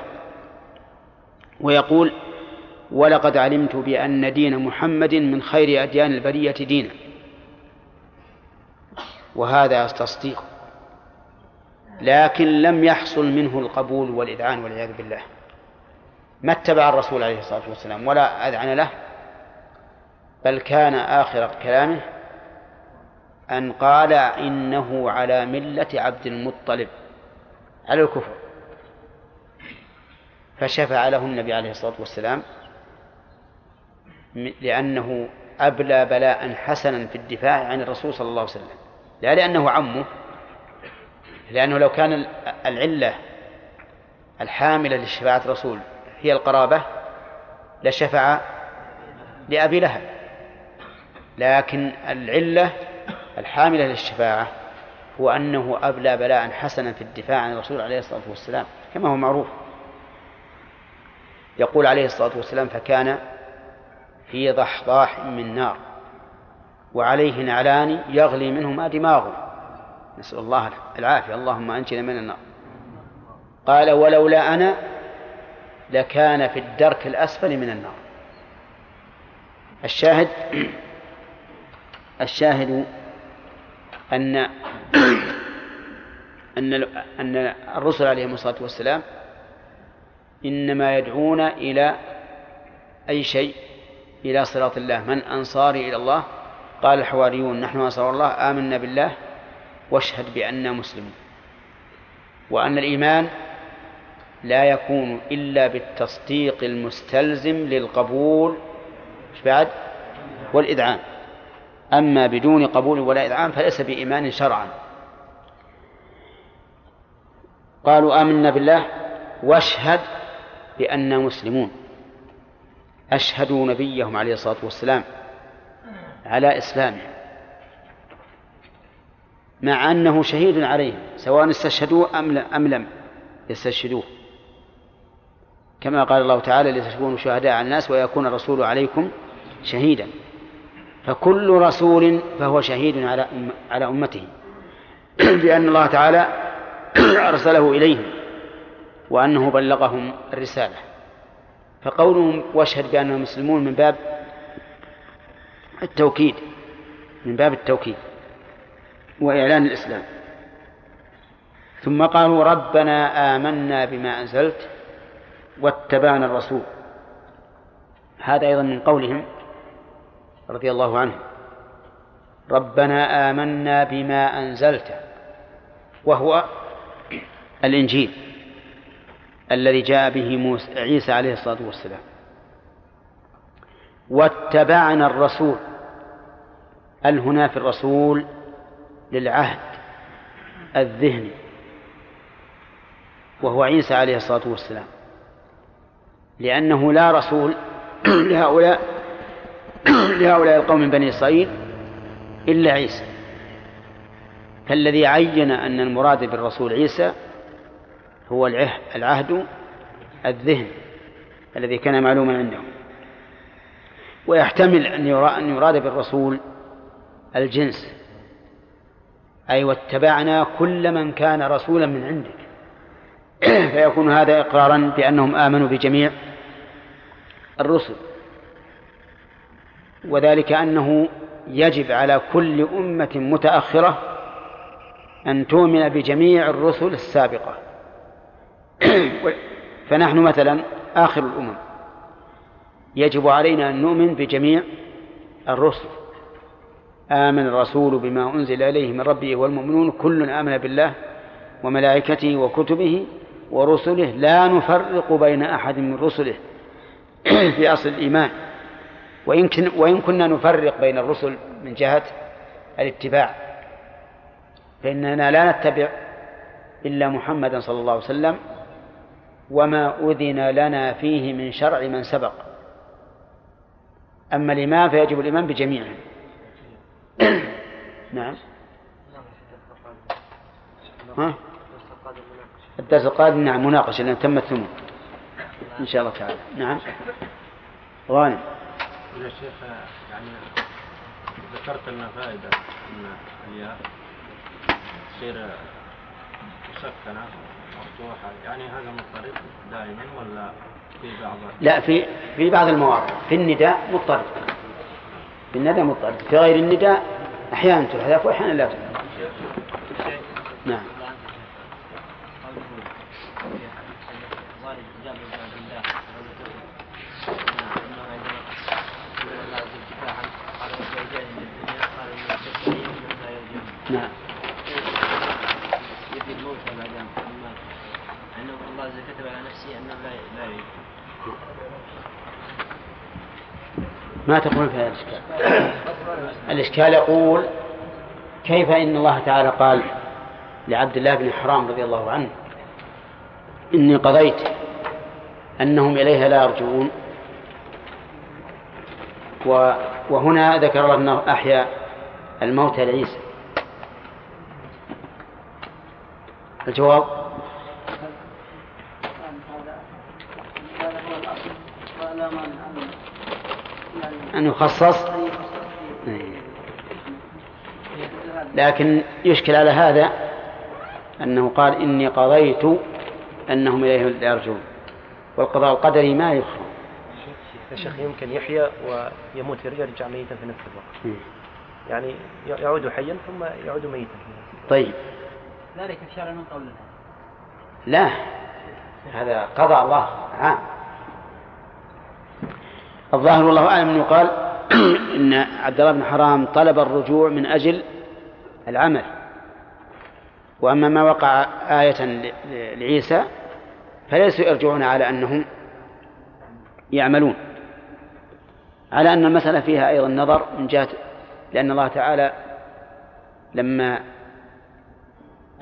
ويقول ولقد علمت بأن دين محمد من خير أديان البرية دينا. وهذا تصديق. لكن لم يحصل منه القبول والإذعان والعياذ بالله. ما اتبع الرسول عليه الصلاة والسلام ولا أذعن له بل كان آخر كلامه أن قال إنه على ملة عبد المطلب. على الكفر. فشفع له النبي عليه الصلاة والسلام لأنه أبلى بلاء حسنا في الدفاع عن الرسول صلى الله عليه وسلم. لا لأنه عمه لأنه لو كان العلة الحاملة لشفاعة الرسول هي القرابة لشفع لأبي لهب. لكن العلة الحاملة للشفاعة هو أنه أبلى بلاء حسنا في الدفاع عن الرسول عليه الصلاة والسلام كما هو معروف. يقول عليه الصلاة والسلام فكان في ضحضاح من نار وعليه نعلان يغلي منهما دماغه. نسأل الله العافية. اللهم أنجنا من النار. قال ولولا أنا لكان في الدرك الأسفل من النار. الشاهد الشاهد أن أن أن الرسل عليهم الصلاة والسلام إنما يدعون إلى أي شيء؟ إلى صراط الله. من أنصاري إلى الله؟ قال الحواريون نحن أنصار الله آمنا بالله واشهد بأننا مسلمون. وأن الإيمان لا يكون إلا بالتصديق المستلزم للقبول. بعد؟ والإذعان. أما بدون قبول ولا إذعان فليس بإيمان شرعا. قالوا آمنا بالله واشهد بأننا مسلمون أشهدوا نبيهم عليه الصلاة والسلام على إسلامه مع أنه شهيد عليهم سواء استشهدوه أم لم يستشهدوه. كما قال الله تعالى لتكونوا شهداء على الناس ويكون الرسول عليكم شهيدا فكل رسول فهو شهيد على على أمته <clears throat> بأن الله تعالى أرسله إليهم. وأنه بلغهم الرسالة. فقولهم واشهد بأنهم مسلمون من باب التوكيد من باب التوكيد وإعلان الإسلام. ثم قالوا ربنا آمنا بما أنزلت واتبعنا الرسول. هذا أيضا من قولهم رضي الله عنه. ربنا آمنا بما أنزلت وهو الإنجيل. الذي جاء به موسى عيسى عليه الصلاة والسلام. واتبعنا الرسول. ال هنا في الرسول للعهد الذهني؟ وهو عيسى عليه الصلاة والسلام. لأنه لا رسول <clears throat> لهؤلاء <clears throat> لهؤلاء القوم من بني إسرائيل إلا عيسى. فالذي عين أن المراد بالرسول عيسى هو العهد الذهن الذي كان معلوما عندهم ويحتمل أن يراد بالرسول الجنس. أي واتبعنا كل من كان رسولا من عندك. <clears throat> فيكون هذا إقرارا بأنهم آمنوا بجميع الرسل. وذلك أنه يجب على كل أمة متأخرة أن تؤمن بجميع الرسل السابقة. <coughs> فنحن مثلا آخر الأمم. يجب علينا أن نؤمن بجميع الرسل. آمن الرسول بما أنزل إليه من ربه والمؤمنون كل آمن بالله وملائكته وكتبه ورسله. لا نفرق بين أحد من رسله <coughs> في أصل الإيمان. وإن, كنا نفرق بين الرسل من جهة الاتباع فإننا لا نتبع إلا محمدا صلى الله عليه وسلم وما أذن لنا فيه من شرع من سبق. أما الإيمان فيجب الإيمان بجميعهم <coughs> نعم. ها؟ الدرس القادم نعم مناقشة لأن تم الثمن. إن شاء الله تعالى. نعم. غانم. يا شيخ يعني ذكرت لنا فائدة أن الياء تصير مسكنة مفتوحة. يعني هذا مضطرب دائما ولا في بعض لا في في بعض المواضع في النداء مضطرب. في النداء مضطرب. في غير النداء أحيانا تحذف وأحيانا لا تحذف نعم يبي الموت بعد أما أنه الله كتب على نفسه أنه لا لا ما تقول في هذا الإشكال؟ الإشكال يقول كيف إن الله تعالى قال لعبد الله بن حرام رضي الله عنه إني قضيت أنهم إليها لا يرجعون. وهنا ذكر الله أنه أحيا الموتى لعيسى. الجواب أن يخصص. لكن يشكل على هذا أنه قال إني قضيت أنهم إليه لا يرجون والقضاء القدري ما يفهم يا شيخ يمكن يحيى ويموت يرجع يرجع ميتا في نفس الوقت. يعني يعود حيا ثم يعود ميتا. طيب. ذلك الشرع من قول لا. هذا قضاء الله عام. الظاهر والله أعلم أنه قال <clears throat> إن عبد الله بن حرام طلب الرجوع من أجل العمل. وأما ما وقع آية لعيسى فليسوا يرجعون على أنهم يعملون. على أن المسألة فيها أيضا نظر من جهة لأن الله تعالى لما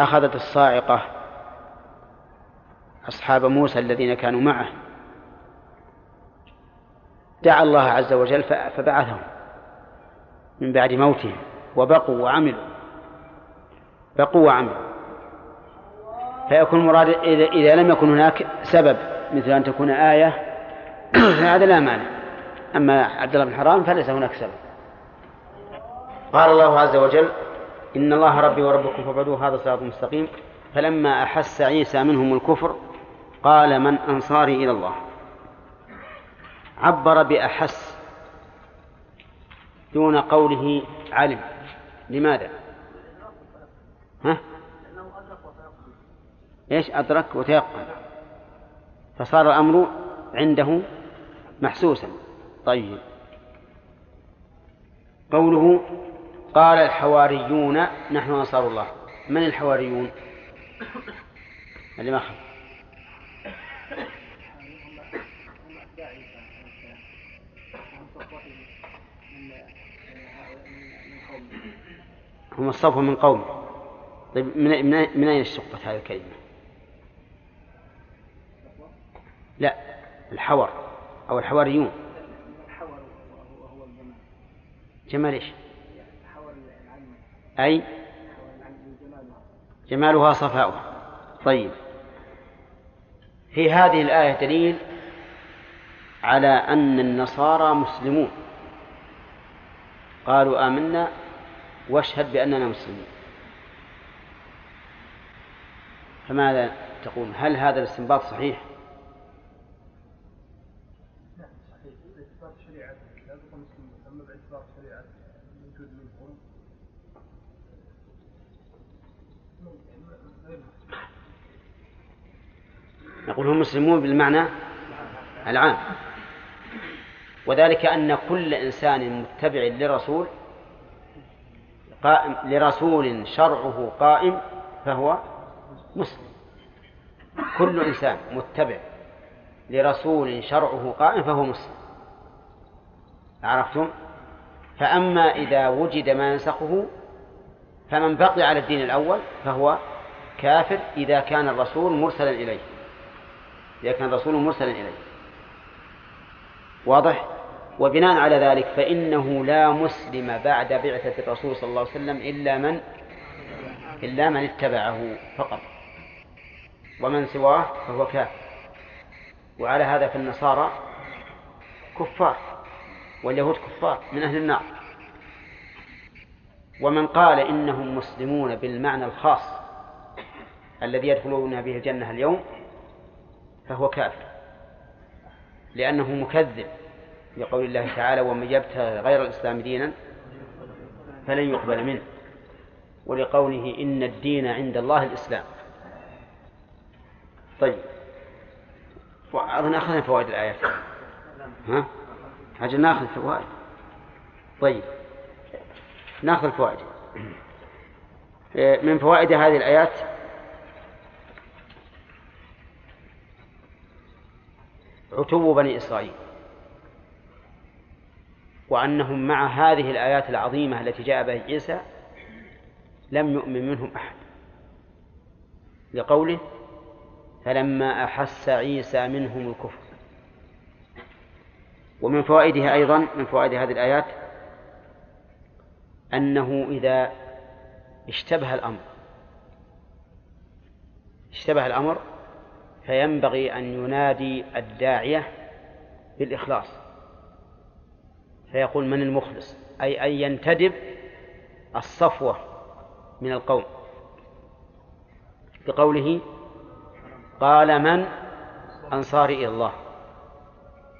أخذت الصاعقة أصحاب موسى الذين كانوا معه دعا الله عز وجل فبعثهم من بعد موتهم. وبقوا وعملوا. بقوا وعملوا. فيكون مراد إذا لم يكن هناك سبب مثل أن تكون آية <clears throat> فهذا لا مانع. أما عبد الله بن حرام فليس هناك سبب. قال الله عز وجل إن الله ربي وربكم فاعبدوه هذا صراط مستقيم. فلما أحس عيسى منهم الكفر قال من أنصاري إلى الله. عبر بأحس دون قوله علم. لماذا؟ ها؟ إيش؟ أدرك وتيقن. فصار الأمر عنده محسوسا. طيب. قوله قال الحواريون نحن أنصار الله. من الحواريون؟ اللي ما خف هم الصفوة من قوم طيب من من أين اشتقت هذه الكلمة؟ لا الحور أو الحواريون. جمال إيش؟ أي؟ جمالها صفاؤها. طيب. في هذه الآية دليل على أن النصارى مسلمون. قالوا آمنا واشهد بأننا مسلمون. فماذا تقول؟ هل هذا الاستنباط صحيح؟ نقول هم مسلمون بالمعنى العام. وذلك أن كل إنسان متبع لرسول قائم لرسول شرعه قائم فهو مسلم. كل إنسان متبع لرسول شرعه قائم فهو مسلم. عرفتم؟ فأما إذا وجد ما ينسخه فمن بقي على الدين الأول فهو كافر إذا كان الرسول مرسلا إليه. إذا كان الرسول مرسلا إليه. واضح؟ وبناء على ذلك فإنه لا مسلم بعد بعثة الرسول صلى الله عليه وسلم إلا من إلا من اتبعه فقط. ومن سواه فهو كافر. وعلى هذا في النصارى كفار واليهود كفار من أهل النار. ومن قال إنهم مسلمون بالمعنى الخاص الذي يدخلون به الجنة اليوم فهو كافر لأنه مكذب. لقول الله تعالى ومن يبتغي غير الإسلام دينا فلن يقبل منه. ولقوله إن الدين عند الله الإسلام. طيب. وأظن أخذنا فوائد الآيات ها؟ حاجة نأخذ الفوائد طيب. نأخذ الفوائد من فوائد هذه الآيات عتو بني إسرائيل. وأنهم مع هذه الآيات العظيمة التي جاء بها عيسى لم يؤمن منهم أحد. لقوله فلما أحس عيسى منهم الكفر. ومن فوائدها أيضا من فوائد هذه الآيات أنه إذا اشتبه الأمر اشتبه الأمر فينبغي أن ينادي الداعية بالإخلاص. فيقول من المخلص؟ أي أن ينتدب الصفوة من القوم. بقوله قال من؟ أنصاري إلى الله.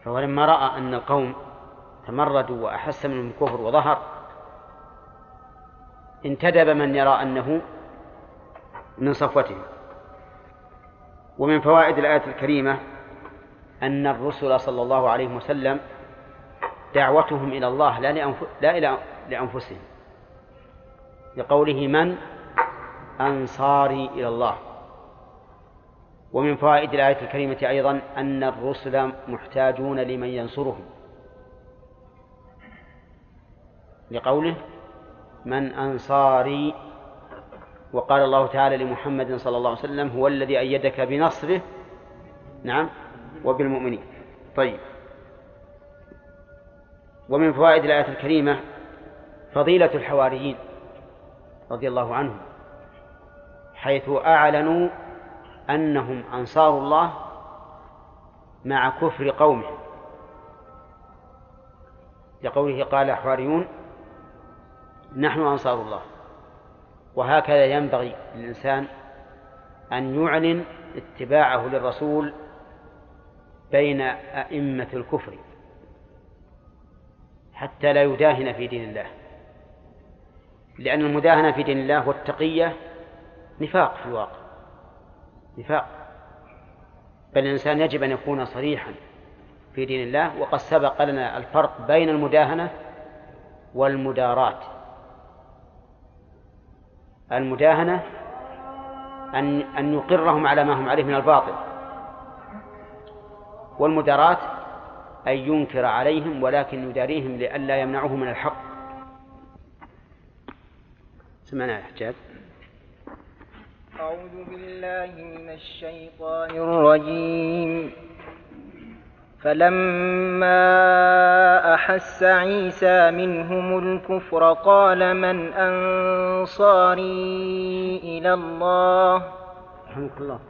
فهو لما رأى أن القوم تمردوا وأحس منهم الكفر وظهر انتدب من يرى أنه من صفوتهم. ومن فوائد الآية الكريمة أن الرسل صلى الله عليه وسلم دعوتهم إلى الله لا, لأنف... لا إلى لأنفسهم. لقوله من؟ أنصاري إلى الله. ومن فوائد الآية الكريمة أيضا أن الرسل محتاجون لمن ينصرهم. لقوله من أنصاري وقال الله تعالى لمحمد صلى الله عليه وسلم هو الذي أيدك بنصره نعم وبالمؤمنين. طيب. ومن فوائد الآية الكريمة فضيلة الحواريين رضي الله عنهم حيث أعلنوا أنهم أنصار الله مع كفر قومهم لقوله قال الحواريون نحن أنصار الله. وهكذا ينبغي للإنسان أن يعلن اتباعه للرسول بين أئمة الكفر. حتى لا يداهن في دين الله. لأن المداهنة في دين الله والتقية نفاق في الواقع. نفاق. بل الإنسان يجب أن يكون صريحا في دين الله. وقد سبق لنا الفرق بين المداهنة والمداراة المداهنة أن أن يقرهم على ما هم عليه من الباطل. والمداراة أن ينكر عليهم ولكن يداريهم لئلا يمنعه من الحق. سمعنا يا حجاج. أعوذ بالله من الشيطان الرجيم. فلما أحس عيسى منهم الكفر قال من أنصاري إلى الله؟ الله.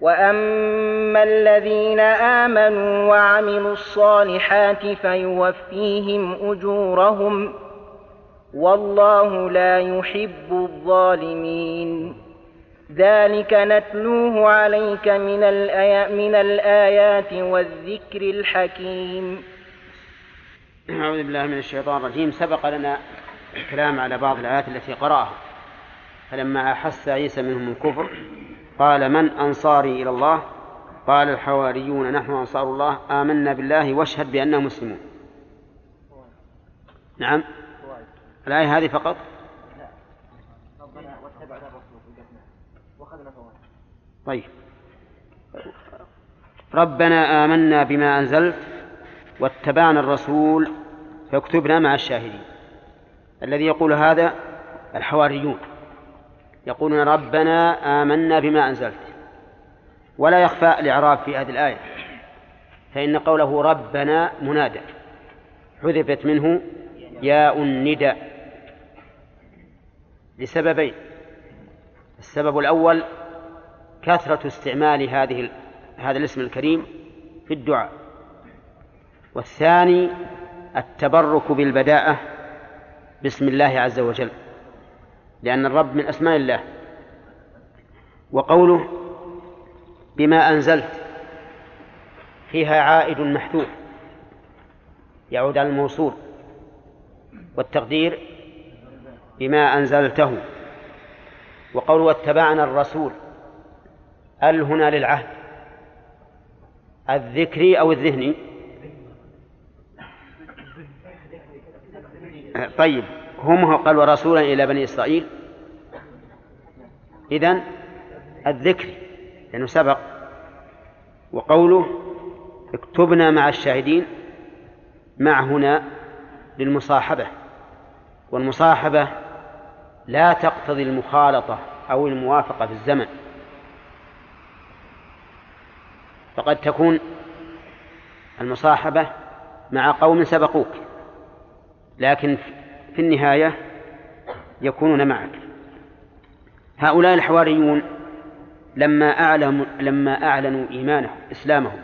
وأما الذين آمنوا وعملوا الصالحات فيوفيهم أجورهم والله لا يحب الظالمين ذلك نتلوه عليك من, الآيات من الآيات والذكر الحكيم. أعوذ بالله من الشيطان الرجيم. سبق لنا الكلام على بعض الآيات التي قرأها. فلما أحس عيسى منهم الكفر قال من أنصاري إلى الله؟ قال الحواريون نحن أنصار الله آمنا بالله واشهد بأننا مسلمون. نعم. الآية هذه فقط؟ طيب. ربنا آمنا بما أنزلت واتبعنا الرسول فاكتبنا مع الشاهدين. الذي يقول هذا الحواريون. يقولون ربنا آمنا بما أنزلت. ولا يخفى الإعراب في هذه الآية. فإن قوله ربنا منادى. حذفت منه ياء النداء لسببين. السبب الأول كثرة استعمال هذه هذا الاسم الكريم في الدعاء. والثاني التبرك بالبداءة باسم الله عز وجل. لأن الرب من أسماء الله. وقوله بما أنزلت فيها عائد محذوف. يعود على الموصول. والتقدير بما أنزلته. وقوله واتبعنا الرسول. ال هنا للعهد؟ الذكري أو الذهني طيب. هم قال ورسولا إلى بني إسرائيل. إذن الذكر لأنه سبق. وقوله اكتبنا مع الشاهدين مع هنا للمصاحبة. والمصاحبة لا تقتضي المخالطة أو الموافقة في الزمن. فقد تكون المصاحبة مع قوم سبقوك لكن في النهاية يكونون معك. هؤلاء الحواريون لما أعلموا لما أعلنوا إيمانهم إسلامهم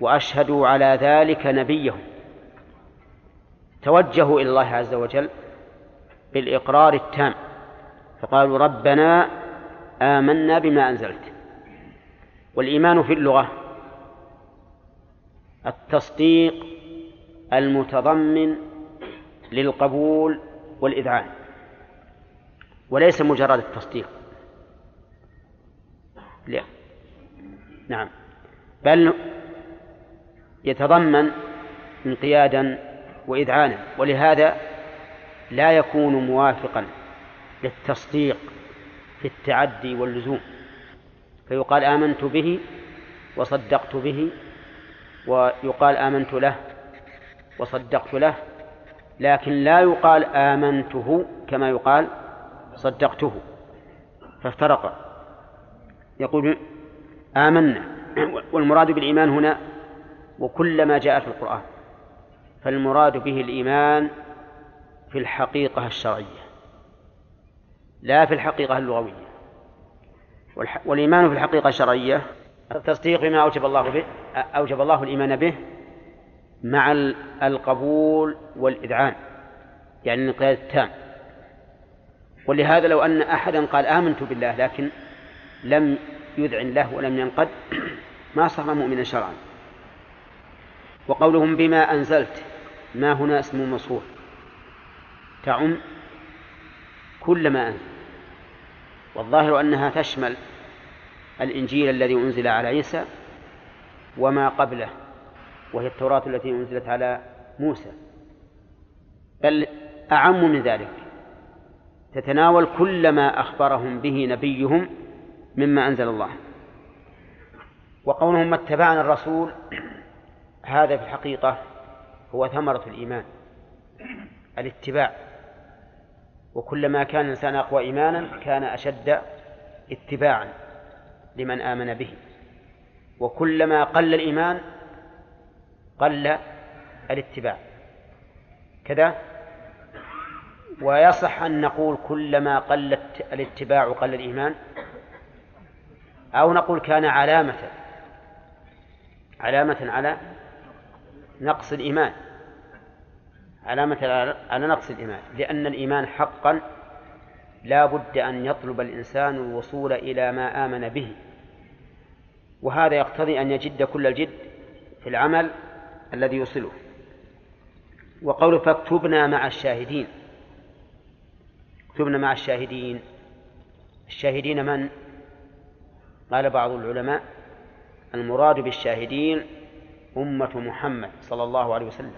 وأشهدوا على ذلك نبيهم توجهوا إلى الله عز وجل بالإقرار التام. فقالوا ربنا آمنا بما أنزلت. والإيمان في اللغة التصديق المتضمن للقبول والإذعان. وليس مجرد التصديق. لا. نعم. بل يتضمن انقيادا وإذعانا. ولهذا لا يكون موافقا للتصديق في التعدي واللزوم. فيقال آمنت به وصدقت به ويقال آمنت له وصدقت له لكن لا يقال آمنته كما يقال صدقته. فافترق. يقول آمنا. والمراد بالإيمان هنا وكل ما جاء في القرآن. فالمراد به الإيمان في الحقيقة الشرعية لا في الحقيقة اللغوية. والإيمان في الحقيقة الشرعية التصديق بما أوجب الله به أوجب الله الإيمان به مع القبول والإذعان يعني الانقياد التام. ولهذا لو أن أحدا قال آمنت بالله لكن لم يذعن له ولم ينقد <clears throat> ما صار مؤمنا شرعا. وقولهم بما أنزلت ما هنا اسم موصول. تعم كل ما أنزل. والظاهر أنها تشمل الإنجيل الذي أنزل على عيسى وما قبله. وهي التوراة التي أنزلت على موسى. بل أعم من ذلك. تتناول كل ما أخبرهم به نبيهم مما أنزل الله. وقولهم ما اتبعنا الرسول هذا في الحقيقة هو ثمرة الإيمان الاتباع. وكلما كان الإنسان أقوى إيمانا كان أشد اتباعا لمن آمن به. وكلما قل الإيمان قل الاتباع. كذا. ويصح أن نقول كلما قل الاتباع قل الإيمان. أو نقول كان علامة علامة على نقص الإيمان. علامة على نقص الإيمان. لأن الإيمان حقا لا بد أن يطلب الإنسان الوصول إلى ما آمن به. وهذا يقتضي أن يجد كل الجد في العمل الذي يوصله وقوله فاكتبنا مع الشاهدين. اكتبنا مع الشاهدين. الشاهدين من؟ قال بعض العلماء المراد بالشاهدين أمة محمد صلى الله عليه وسلم.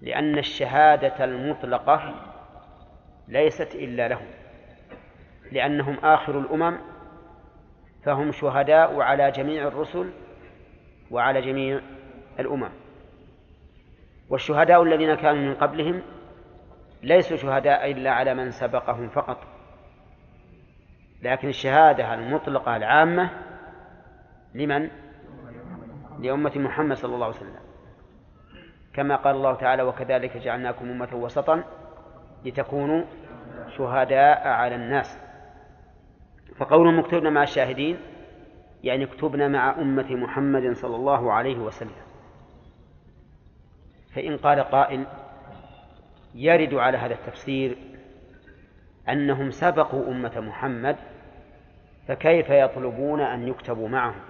لأن الشهادة المطلقة ليست إلا لهم. لأنهم آخر الأمم فهم شهداء على جميع الرسل وعلى جميع الأمم. والشهداء الذين كانوا من قبلهم ليسوا شهداء إلا على من سبقهم فقط. لكن الشهادة المطلقة العامة لمن؟ لأمة محمد صلى الله عليه وسلم. كما قال الله تعالى وكذلك جعلناكم أمة وسطا لتكونوا شهداء على الناس فقول مكتوبنا مع الشاهدين يعني اكتبنا مع أمة محمد صلى الله عليه وسلم. فإن قال قائل يرد على هذا التفسير أنهم سبقوا أمة محمد فكيف يطلبون أن يكتبوا معهم؟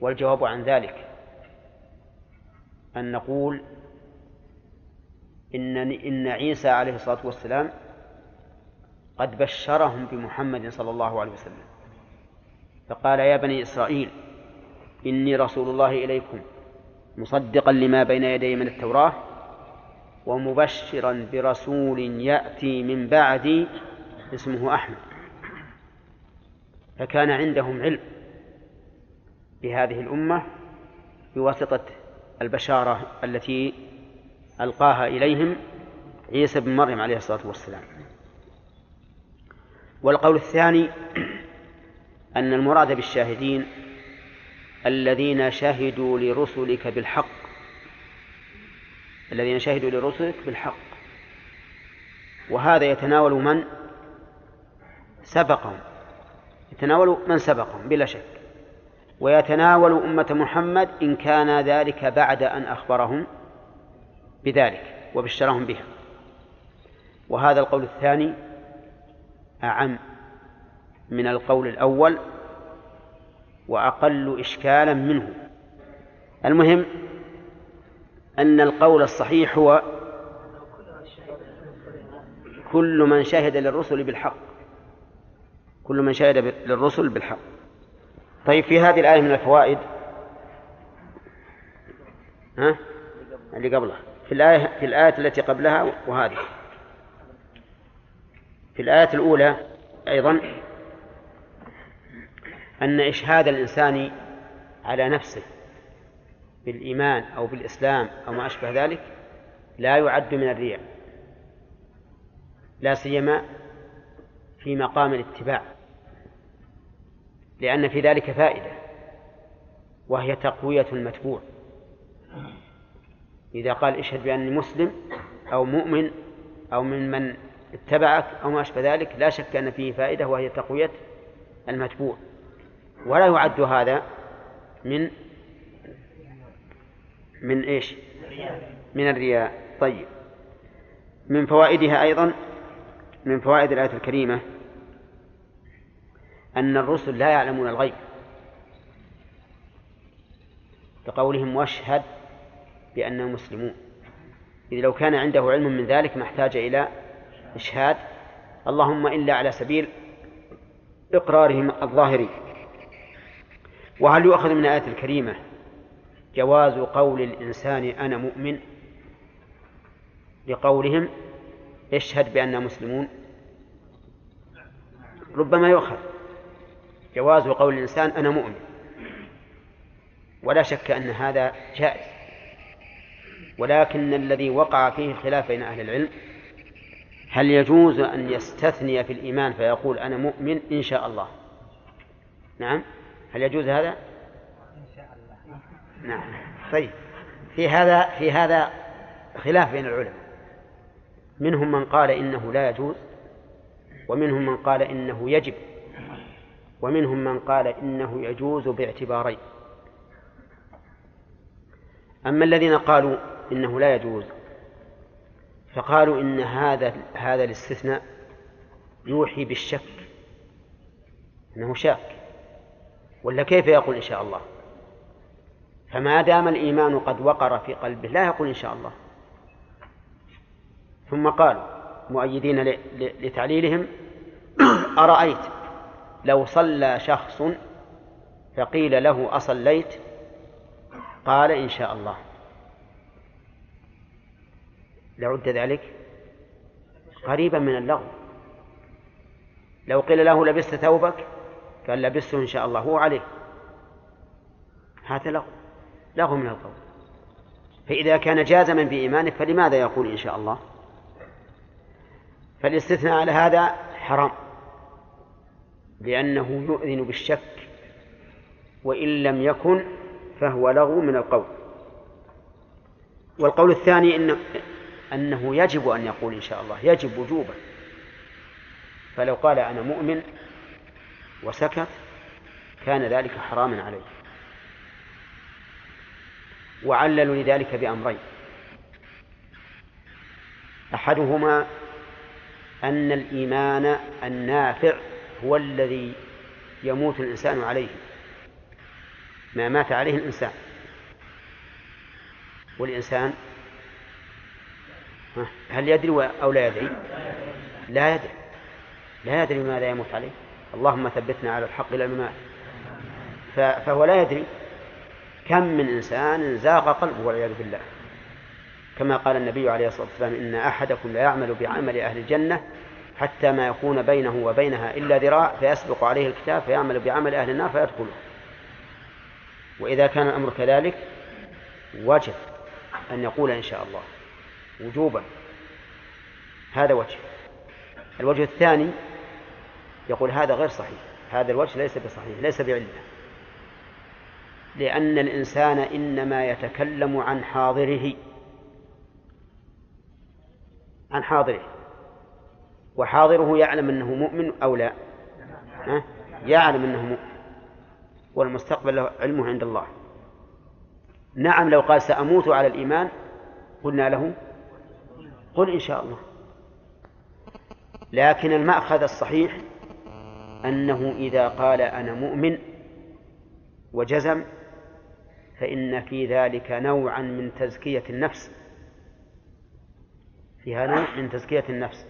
والجواب عن ذلك أن نقول إن إن عيسى عليه الصلاة والسلام قد بشرهم بمحمد صلى الله عليه وسلم فقال يا بني إسرائيل إني رسول الله إليكم مصدقا لما بين يدي من التوراة ومبشرا برسول يأتي من بعدي اسمه أحمد. فكان عندهم علم بهذه الأمة بواسطة البشارة التي ألقاها إليهم عيسى بن مريم عليه الصلاة والسلام. والقول الثاني أن المراد بالشاهدين الذين شهدوا لرسلك بالحق. الذين شهدوا لرسلك بالحق. وهذا يتناول من سبقهم. يتناول من سبقهم بلا شك. ويتناول أمة محمد إن كان ذلك بعد أن أخبرهم بذلك وبشرهم بها. وهذا القول الثاني أعم من القول الأول وأقل إشكالا منه. المهم أن القول الصحيح هو كل من شهد للرسل بالحق. كل من شهد للرسل بالحق. طيب في هذه الآية من الفوائد؟ ها؟ اللي قبلها. في الآية في الآية التي قبلها وهذه. في الآية الأولى أيضا أن إشهاد الإنسان على نفسه بالإيمان أو بالإسلام أو ما أشبه ذلك لا يعد من الرياء لا سيما في مقام الاتباع لأن في ذلك فائدة وهي تقوية المتبوع. إذا قال اشهد بأني مسلم أو مؤمن أو من من اتبعك أو ما أشبه ذلك لا شك أن فيه فائدة وهي تقوية المتبوع. ولا يعد هذا من من إيش؟ من الرياء. طيب. من فوائدها أيضا من فوائد الآية الكريمة أن الرسل لا يعلمون الغيب. كقولهم واشهد بأنهم مسلمون. إذ لو كان عنده علم من ذلك ما احتاج إلى إشهاد. اللهم إلا على سبيل إقرارهم الظاهري. وهل يؤخذ من الآية الكريمة جواز قول الإنسان أنا مؤمن لقولهم اشهد بأننا مسلمون؟ ربما يؤخذ. جواز قول الإنسان أنا مؤمن. ولا شك أن هذا جائز. ولكن الذي وقع فيه الخلاف بين أهل العلم هل يجوز أن يستثني في الإيمان فيقول أنا مؤمن إن شاء الله؟ نعم. هل يجوز هذا؟ إن شاء الله. نعم. طيب. في هذا في هذا خلاف بين العلماء. منهم من قال إنه لا يجوز ومنهم من قال إنه يجب ومنهم من قال إنه يجوز باعتبارين. أما الذين قالوا إنه لا يجوز فقالوا إن هذا هذا الاستثناء يوحي بالشك أنه شاك. ولا كيف يقول إن شاء الله؟ فما دام الإيمان قد وقر في قلبه لا يقول إن شاء الله. ثم قالوا مؤيدين لتعليلهم <coughs> أرأيت لو صلى شخص فقيل له أصليت؟ قال إن شاء الله. لعد ذلك قريبا من اللغو. لو قيل له لبست ثوبك؟ قال لبسته إن شاء الله هو عليه. هذا لغو لغو من القول. فإذا كان جازما بإيمانه فلماذا يقول إن شاء الله؟ فالاستثناء على هذا حرام لأنه يؤذن بالشك وإن لم يكن فهو لغو من القول. والقول الثاني إن أنه يجب أن يقول إن شاء الله يجب وجوبا. فلو قال أنا مؤمن وسكت كان ذلك حراما عليه. وعللوا لذلك بأمرين. أحدهما أن الإيمان النافع هو الذي يموت الإنسان عليه ما مات عليه الإنسان. والإنسان هل يدري أو لا يدري؟ لا يدري. لا يدري ماذا يموت عليه. اللهم ثبتنا على الحق إلى الممات فهو لا يدري كم من إنسان زاغ قلبه والعياذ بالله. كما قال النبي عليه الصلاة والسلام إن أحدكم لا يعمل بعمل أهل الجنة حتى ما يكون بينه وبينها إلا ذراع فيسبق عليه الكتاب فيعمل بعمل أهل النار فيدخله. وإذا كان الأمر كذلك وجب أن يقول إن شاء الله وجوبا. هذا وجه. الوجه الثاني يقول هذا غير صحيح هذا الوجه ليس بصحيح ليس بعلة لأن الإنسان إنما يتكلم عن حاضره عن حاضره. وحاضره يعلم أنه مؤمن أو لا؟ ها؟ يعلم أنه مؤمن. والمستقبل علمه عند الله. نعم لو قال سأموت على الإيمان قلنا له قل إن شاء الله. لكن المأخذ الصحيح أنه إذا قال أنا مؤمن وجزم فإن في ذلك نوعا من تزكية النفس. فيها نوع من تزكية النفس.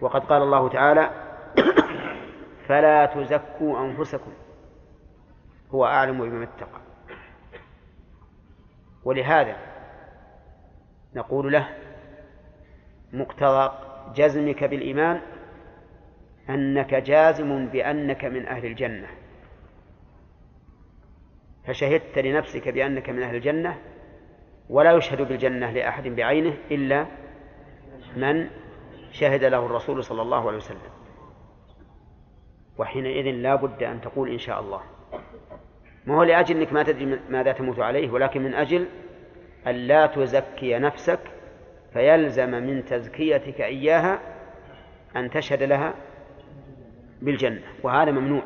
وقد قال الله تعالى <coughs> فلا تزكوا أنفسكم هو أعلم بمن اتقى. ولهذا نقول له مقتضى جزمك بالإيمان أنك جازم بأنك من أهل الجنة. فشهدت لنفسك بأنك من أهل الجنة ولا يشهد بالجنة لأحد بعينه إلا من شهد له الرسول صلى الله عليه وسلم. وحينئذ لا بد أن تقول إن شاء الله. ما هو لأجل أنك ما تدري ماذا تموت عليه ولكن من أجل أن لا تزكي نفسك فيلزم من تزكيتك إياها أن تشهد لها بالجنة وهذا ممنوع.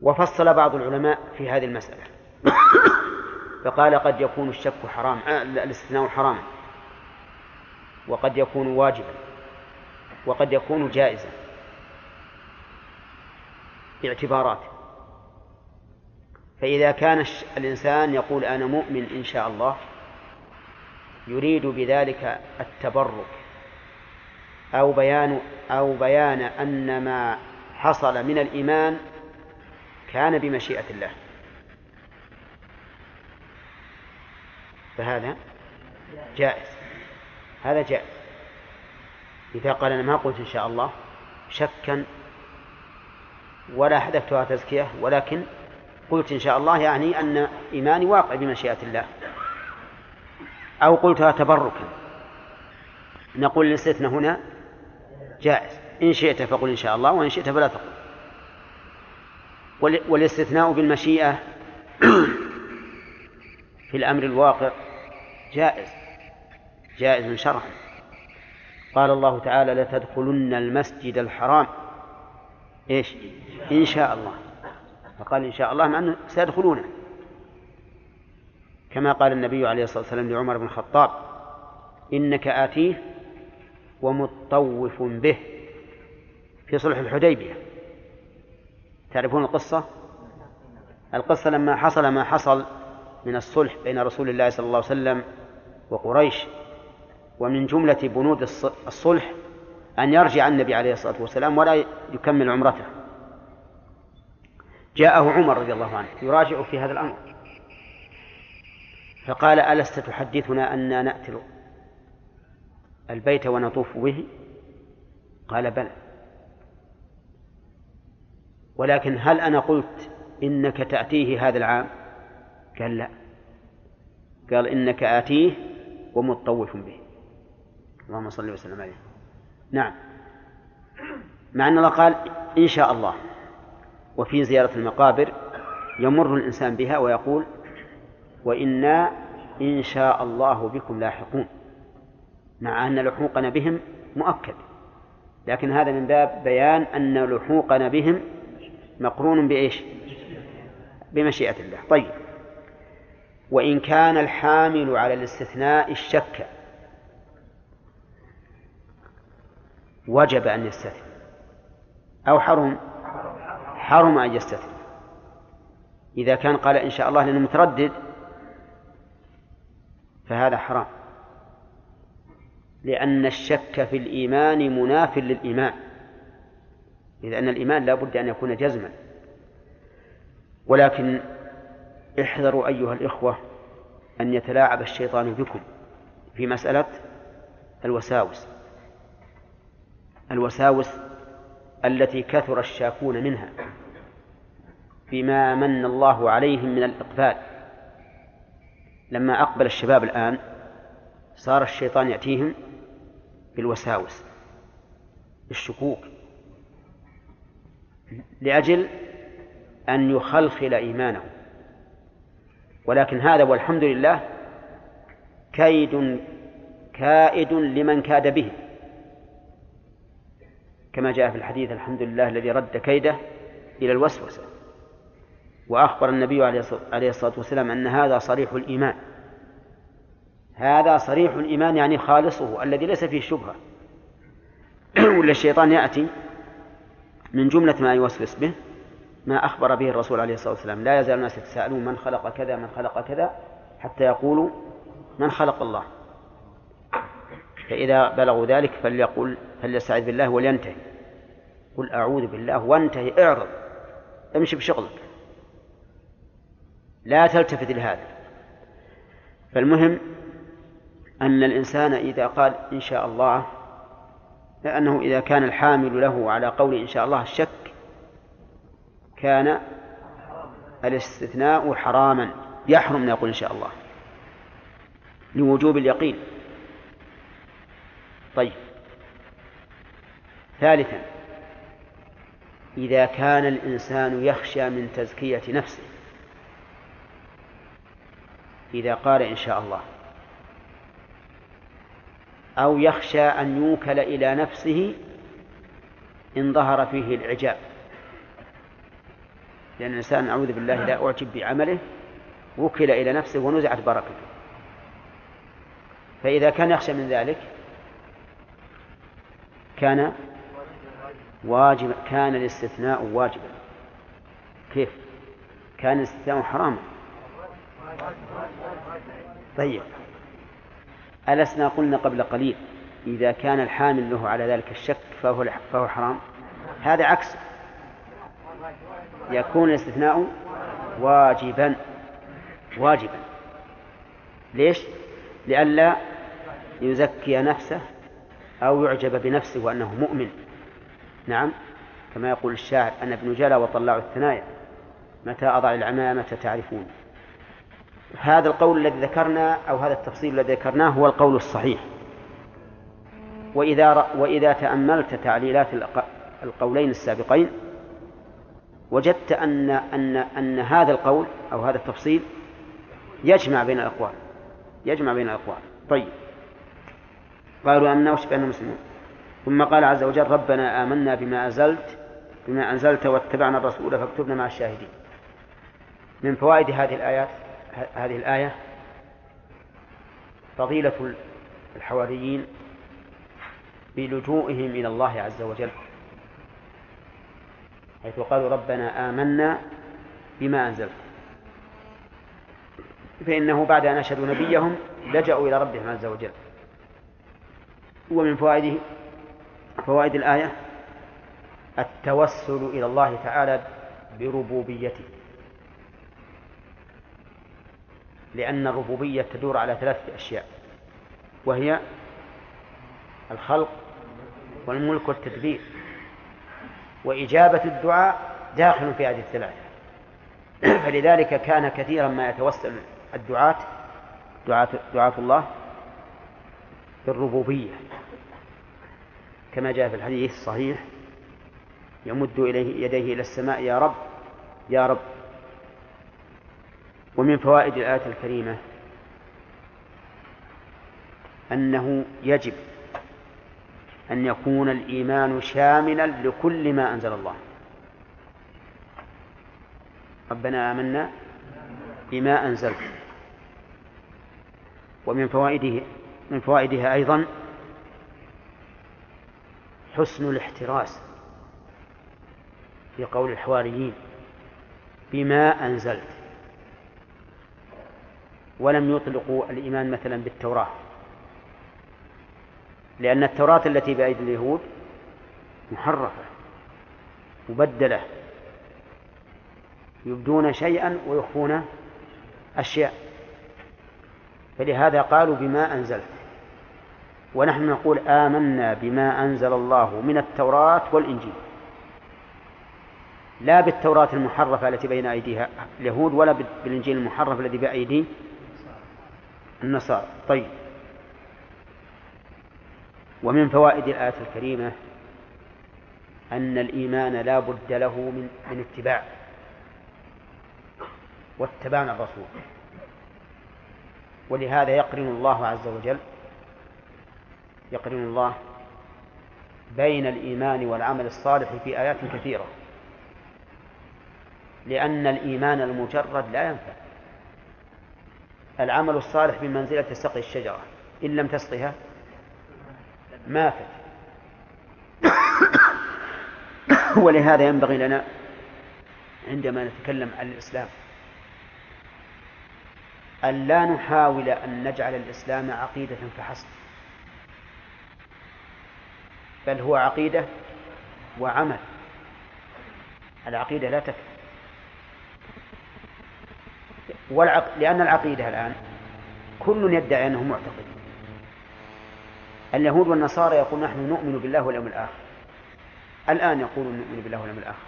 وفصل بعض العلماء في هذه المسألة. فقال قد يكون الشك حرام آه الاستثناء حراما وقد يكون واجبا. وقد يكون جائزا. باعتبارات. فإذا كان الإنسان يقول أنا مؤمن إن شاء الله يريد بذلك التبرك. أو بيان أو بيان أن ما حصل من الإيمان كان بمشيئة الله. فهذا جائز. هذا جائز. إذا قال أنا ما قلت إن شاء الله شكا ولا حذفتها تزكية ولكن قلت إن شاء الله يعني أن إيماني واقع بمشيئة الله. أو قلتها تبركا. نقول الاستثناء هنا جائز. إن شئت فقل إن شاء الله وإن شئت فلا تقل. والاستثناء بالمشيئة <clears throat> في الأمر الواقع جائز. جائز شرعا. قال الله تعالى لتدخلن المسجد الحرام. إيش؟ إن شاء الله. فقال إن شاء الله مع إنه سيدخلونه. كما قال النبي عليه الصلاة والسلام لعمر بن الخطاب إنك آتيه ومطوف به في صلح الحديبية. تعرفون القصة؟ القصة لما حصل ما حصل من الصلح بين رسول الله صلى الله عليه وسلم وقريش ومن جملة بنود الصلح أن يرجع النبي عليه الصلاة والسلام ولا يكمل عمرته. جاءه عمر رضي الله عنه يراجع في هذا الأمر. فقال ألست تحدثنا أن نأتي البيت ونطوف به؟ قال بلى. ولكن هل أنا قلت إنك تأتيه هذا العام؟ قال لا. قال إنك آتيه ومطوف به. اللهم صل وسلم عليه. نعم. مع أن الله قال إن شاء الله. وفي زيارة المقابر يمر الإنسان بها ويقول وإنا إن شاء الله بكم لاحقون. مع أن لحوقنا بهم مؤكد. لكن هذا من باب بيان أن لحوقنا بهم مقرون بإيش؟ بمشيئة الله. طيب. وإن كان الحامل على الاستثناء الشك وجب أن يستثني أو حرم حرم أن يستثني إذا كان قال إن شاء الله لأنه متردد فهذا حرام. لأن الشك في الإيمان مناف للإيمان. إذ أن الإيمان لا بد أن يكون جزما. ولكن احذروا أيها الإخوة أن يتلاعب الشيطان بكم في مسألة الوساوس. الوساوس التي كثر الشاكون منها بما من الله عليهم من الإقبال. لما أقبل الشباب الآن صار الشيطان يأتيهم بالوساوس بالشكوك لأجل أن يخلخل إيمانه ولكن هذا والحمد لله كيد كائد لمن كاد به. كما جاء في الحديث الحمد لله الذي رد كيده إلى الوسوسة. وأخبر النبي عليه الصلاة والسلام أن هذا صريح الإيمان. هذا صريح الإيمان يعني خالصه الذي ليس فيه شبهة. <clears throat> ولا الشيطان يأتي من جملة ما يوسوس به ما أخبر به الرسول عليه الصلاة والسلام. لا يزال الناس يتساءلون من خلق كذا من خلق كذا حتى يقولوا من خلق الله. فإذا بلغوا ذلك فليقول فليستعذ بالله ولينتهي. قل أعوذ بالله وانتهي اعرض امشي بشغلك. لا تلتفت لهذا. فالمهم أن الإنسان إذا قال إن شاء الله لأنه إذا كان الحامل له على قول إن شاء الله الشك كان الاستثناء حراما يحرم يقول إن شاء الله لوجوب اليقين. طيب. ثالثا إذا كان الإنسان يخشى من تزكية نفسه إذا قال إن شاء الله. أو يخشى أن يوكل إلى نفسه إن ظهر فيه العجاب لأن الإنسان أعوذ بالله لا أعجب بعمله وكل إلى نفسه ونزعت بركته. فإذا كان يخشى من ذلك كان واجب كان الاستثناء واجبا. كيف؟ كان الاستثناء حراما طيب. ألسنا قلنا قبل قليل إذا كان الحامل له على ذلك الشك فهو فهو حرام؟ هذا عكس. يكون الاستثناء واجبا. واجبا. ليش؟ لئلا يزكي نفسه أو يعجب بنفسه وأنه مؤمن. نعم. كما يقول الشاعر أنا ابن جلا وطلع الثنايا متى أضع العمامة تعرفون؟ هذا القول الذي ذكرنا أو هذا التفصيل الذي ذكرناه هو القول الصحيح. وإذا وإذا تأملت تعليلات القولين السابقين وجدت أن أن أن هذا القول أو هذا التفصيل يجمع بين الأقوال. يجمع بين الأقوال. طيب. قالوا آمنا واشفعنا مسلمون؟ ثم قال عز وجل ربنا آمنا بما أنزلت بما أنزلت واتبعنا الرسول فاكتبنا مع الشاهدين. من فوائد هذه الآيات؟ هذه الآية فضيلة الحواريين بلجوئهم إلى الله عز وجل حيث قالوا ربنا آمنا بما أنزلت. فإنه بعد أن أشهدوا نبيهم لجأوا إلى ربهم عز وجل. ومن فوائده فوائد الآية التوسل إلى الله تعالى بربوبيته. لأن الربوبية تدور على ثلاثة أشياء وهي الخلق والملك والتدبير. وإجابة الدعاء داخل في هذه الثلاثة. <clears throat> فلذلك كان كثيرا ما يتوسل الدعاة دعاة, دعاة الله بالربوبية. كما جاء في الحديث الصحيح يمد إليه يديه إلى السماء يا رب يا رب ومن فوائد الآية الكريمة أنه يجب أن يكون الإيمان شاملا لكل ما أنزل الله. ربنا آمنا بما أنزلت. ومن فوائده من فوائدها أيضا حسن الاحتراس في قول الحواريين بما أنزلت. ولم يطلقوا الإيمان مثلا بالتوراة. لأن التوراة التي بأيدي اليهود محرفة مبدلة. يبدون شيئا ويخفون أشياء. فلهذا قالوا بما أنزلت. ونحن نقول آمنا بما أنزل الله من التوراة والإنجيل. لا بالتوراة المحرفة التي بين أيديها اليهود ولا بالإنجيل المحرف الذي بأيدي النصارى. طيب. ومن فوائد الآية الكريمة أن الإيمان لا بد له من, من اتباع. واتبعنا الرسول. ولهذا يقرن الله عز وجل يقرن الله بين الإيمان والعمل الصالح في آيات كثيرة. لأن الإيمان المجرد لا ينفع. العمل الصالح بمنزلة سقي الشجرة. إن لم تسقها ماتت. <coughs> ولهذا ينبغي لنا عندما نتكلم عن الإسلام أن لا نحاول أن نجعل الإسلام عقيدة فحسب بل هو عقيدة وعمل. العقيدة لا تكفي. والعق... لأن العقيدة الآن كل يدعي أنه معتقد. اليهود والنصارى يقول نحن نؤمن بالله واليوم الآخر. الآن يقولون نؤمن بالله واليوم الآخر.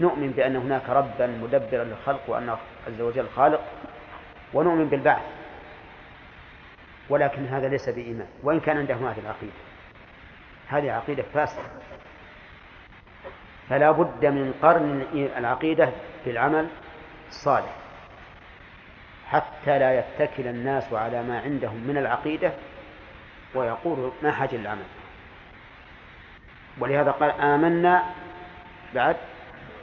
نؤمن بأن هناك ربا مدبرا للخلق وأن عز وجل خالق ونؤمن بالبعث. ولكن هذا ليس بإيمان. وإن كان عندهم هذه العقيدة. هذه عقيدة فاسدة. فلا بد من قرن العقيدة بالعمل الصالح حتى لا يتكل الناس على ما عندهم من العقيدة ويقول ما حاجة للعمل ولهذا قال آمنا بعد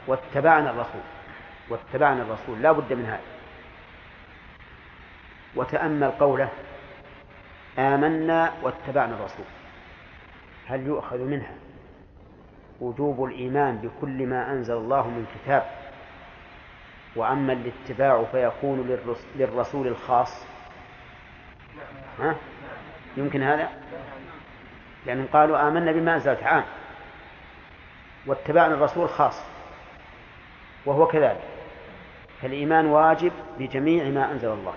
واتبعنا الرسول. واتبعنا الرسول لا بد من هذا. وتأمل قوله آمنا واتبعنا الرسول. هل يؤخذ منها وجوب الإيمان بكل ما أنزل الله من كتاب؟ وأما الاتباع فيكون للرسول الخاص. ها؟ يمكن هذا؟ لأنهم قالوا آمنا بما أنزلت عام. واتبعنا الرسول خاص. وهو كذلك. فالإيمان واجب بجميع ما أنزل الله.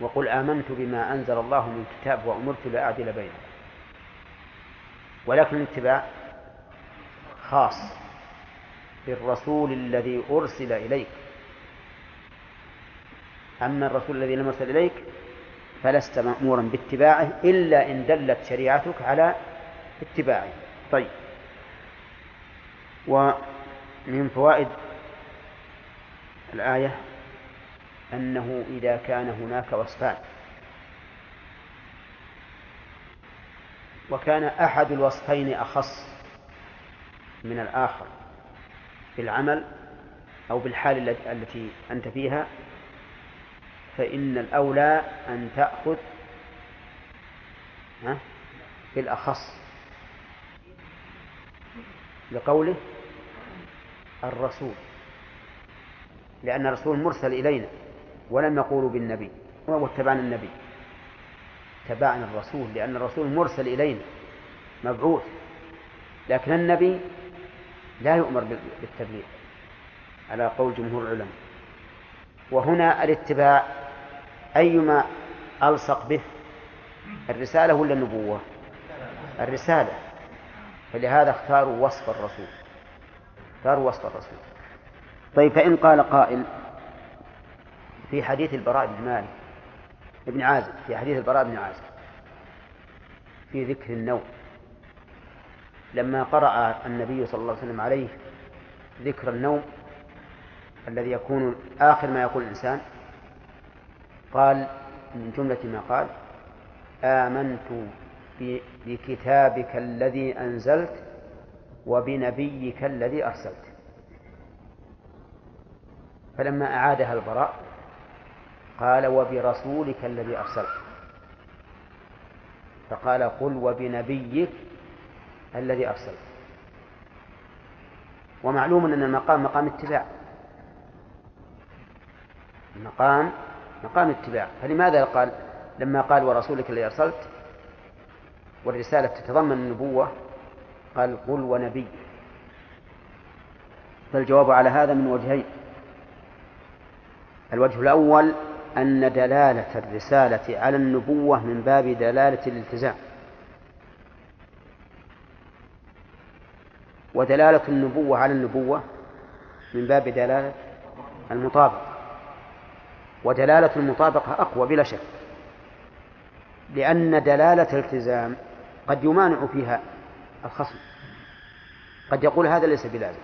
وقل آمنت بما أنزل الله من كتاب وأمرت لأعدل بينهم ولكن الاتباع خاص. بالرسول الذي أرسل إليك. أما الرسول الذي لم يرسل إليك فلست مأمورا باتباعه إلا إن دلت شريعتك على اتباعه. طيب. ومن فوائد الآية أنه إذا كان هناك وصفان. وكان أحد الوصفين أخص من الآخر. بالعمل أو بالحال التي أنت فيها فإن الأولى أن تأخذ بالأخص لقوله الرسول. لأن الرسول مرسل إلينا ولم يقولوا بالنبي واتبعنا النبي. تبعنا الرسول لأن الرسول مرسل إلينا مبعوث. لكن النبي لا يؤمر بالتبليغ على قول جمهور العلماء. وهنا الاتباع أيما ألصق به الرسالة ولا النبوة؟ الرسالة. فلهذا اختاروا وصف الرسول. اختاروا وصف الرسول. طيب فإن قال قائل في حديث البراء بن مالك ابن عازب في حديث البراء بن عازب في ذكر النوم لما قرأ النبي صلى الله عليه وسلم عليه ذكر النوم الذي يكون آخر ما يقول الإنسان قال من جملة ما قال آمنت بكتابك الذي أنزلت وبنبيك الذي أرسلت. فلما أعادها البراء قال وبرسولك الذي أرسلت. فقال قل وبنبيك الذي أرسلت ومعلوم أن المقام مقام اتباع. المقام مقام اتباع. فلماذا قال؟ لما قال ورسولك الذي أرسلت والرسالة تتضمن النبوة قال قل ونبي. فالجواب على هذا من وجهين. الوجه الأول أن دلالة الرسالة على النبوة من باب دلالة الالتزام. ودلالة النبوة على النبوة من باب دلالة المطابقة. ودلالة المطابقة أقوى بلا شك لأن دلالة الالتزام قد يمانع فيها الخصم. قد يقول هذا ليس بلازم.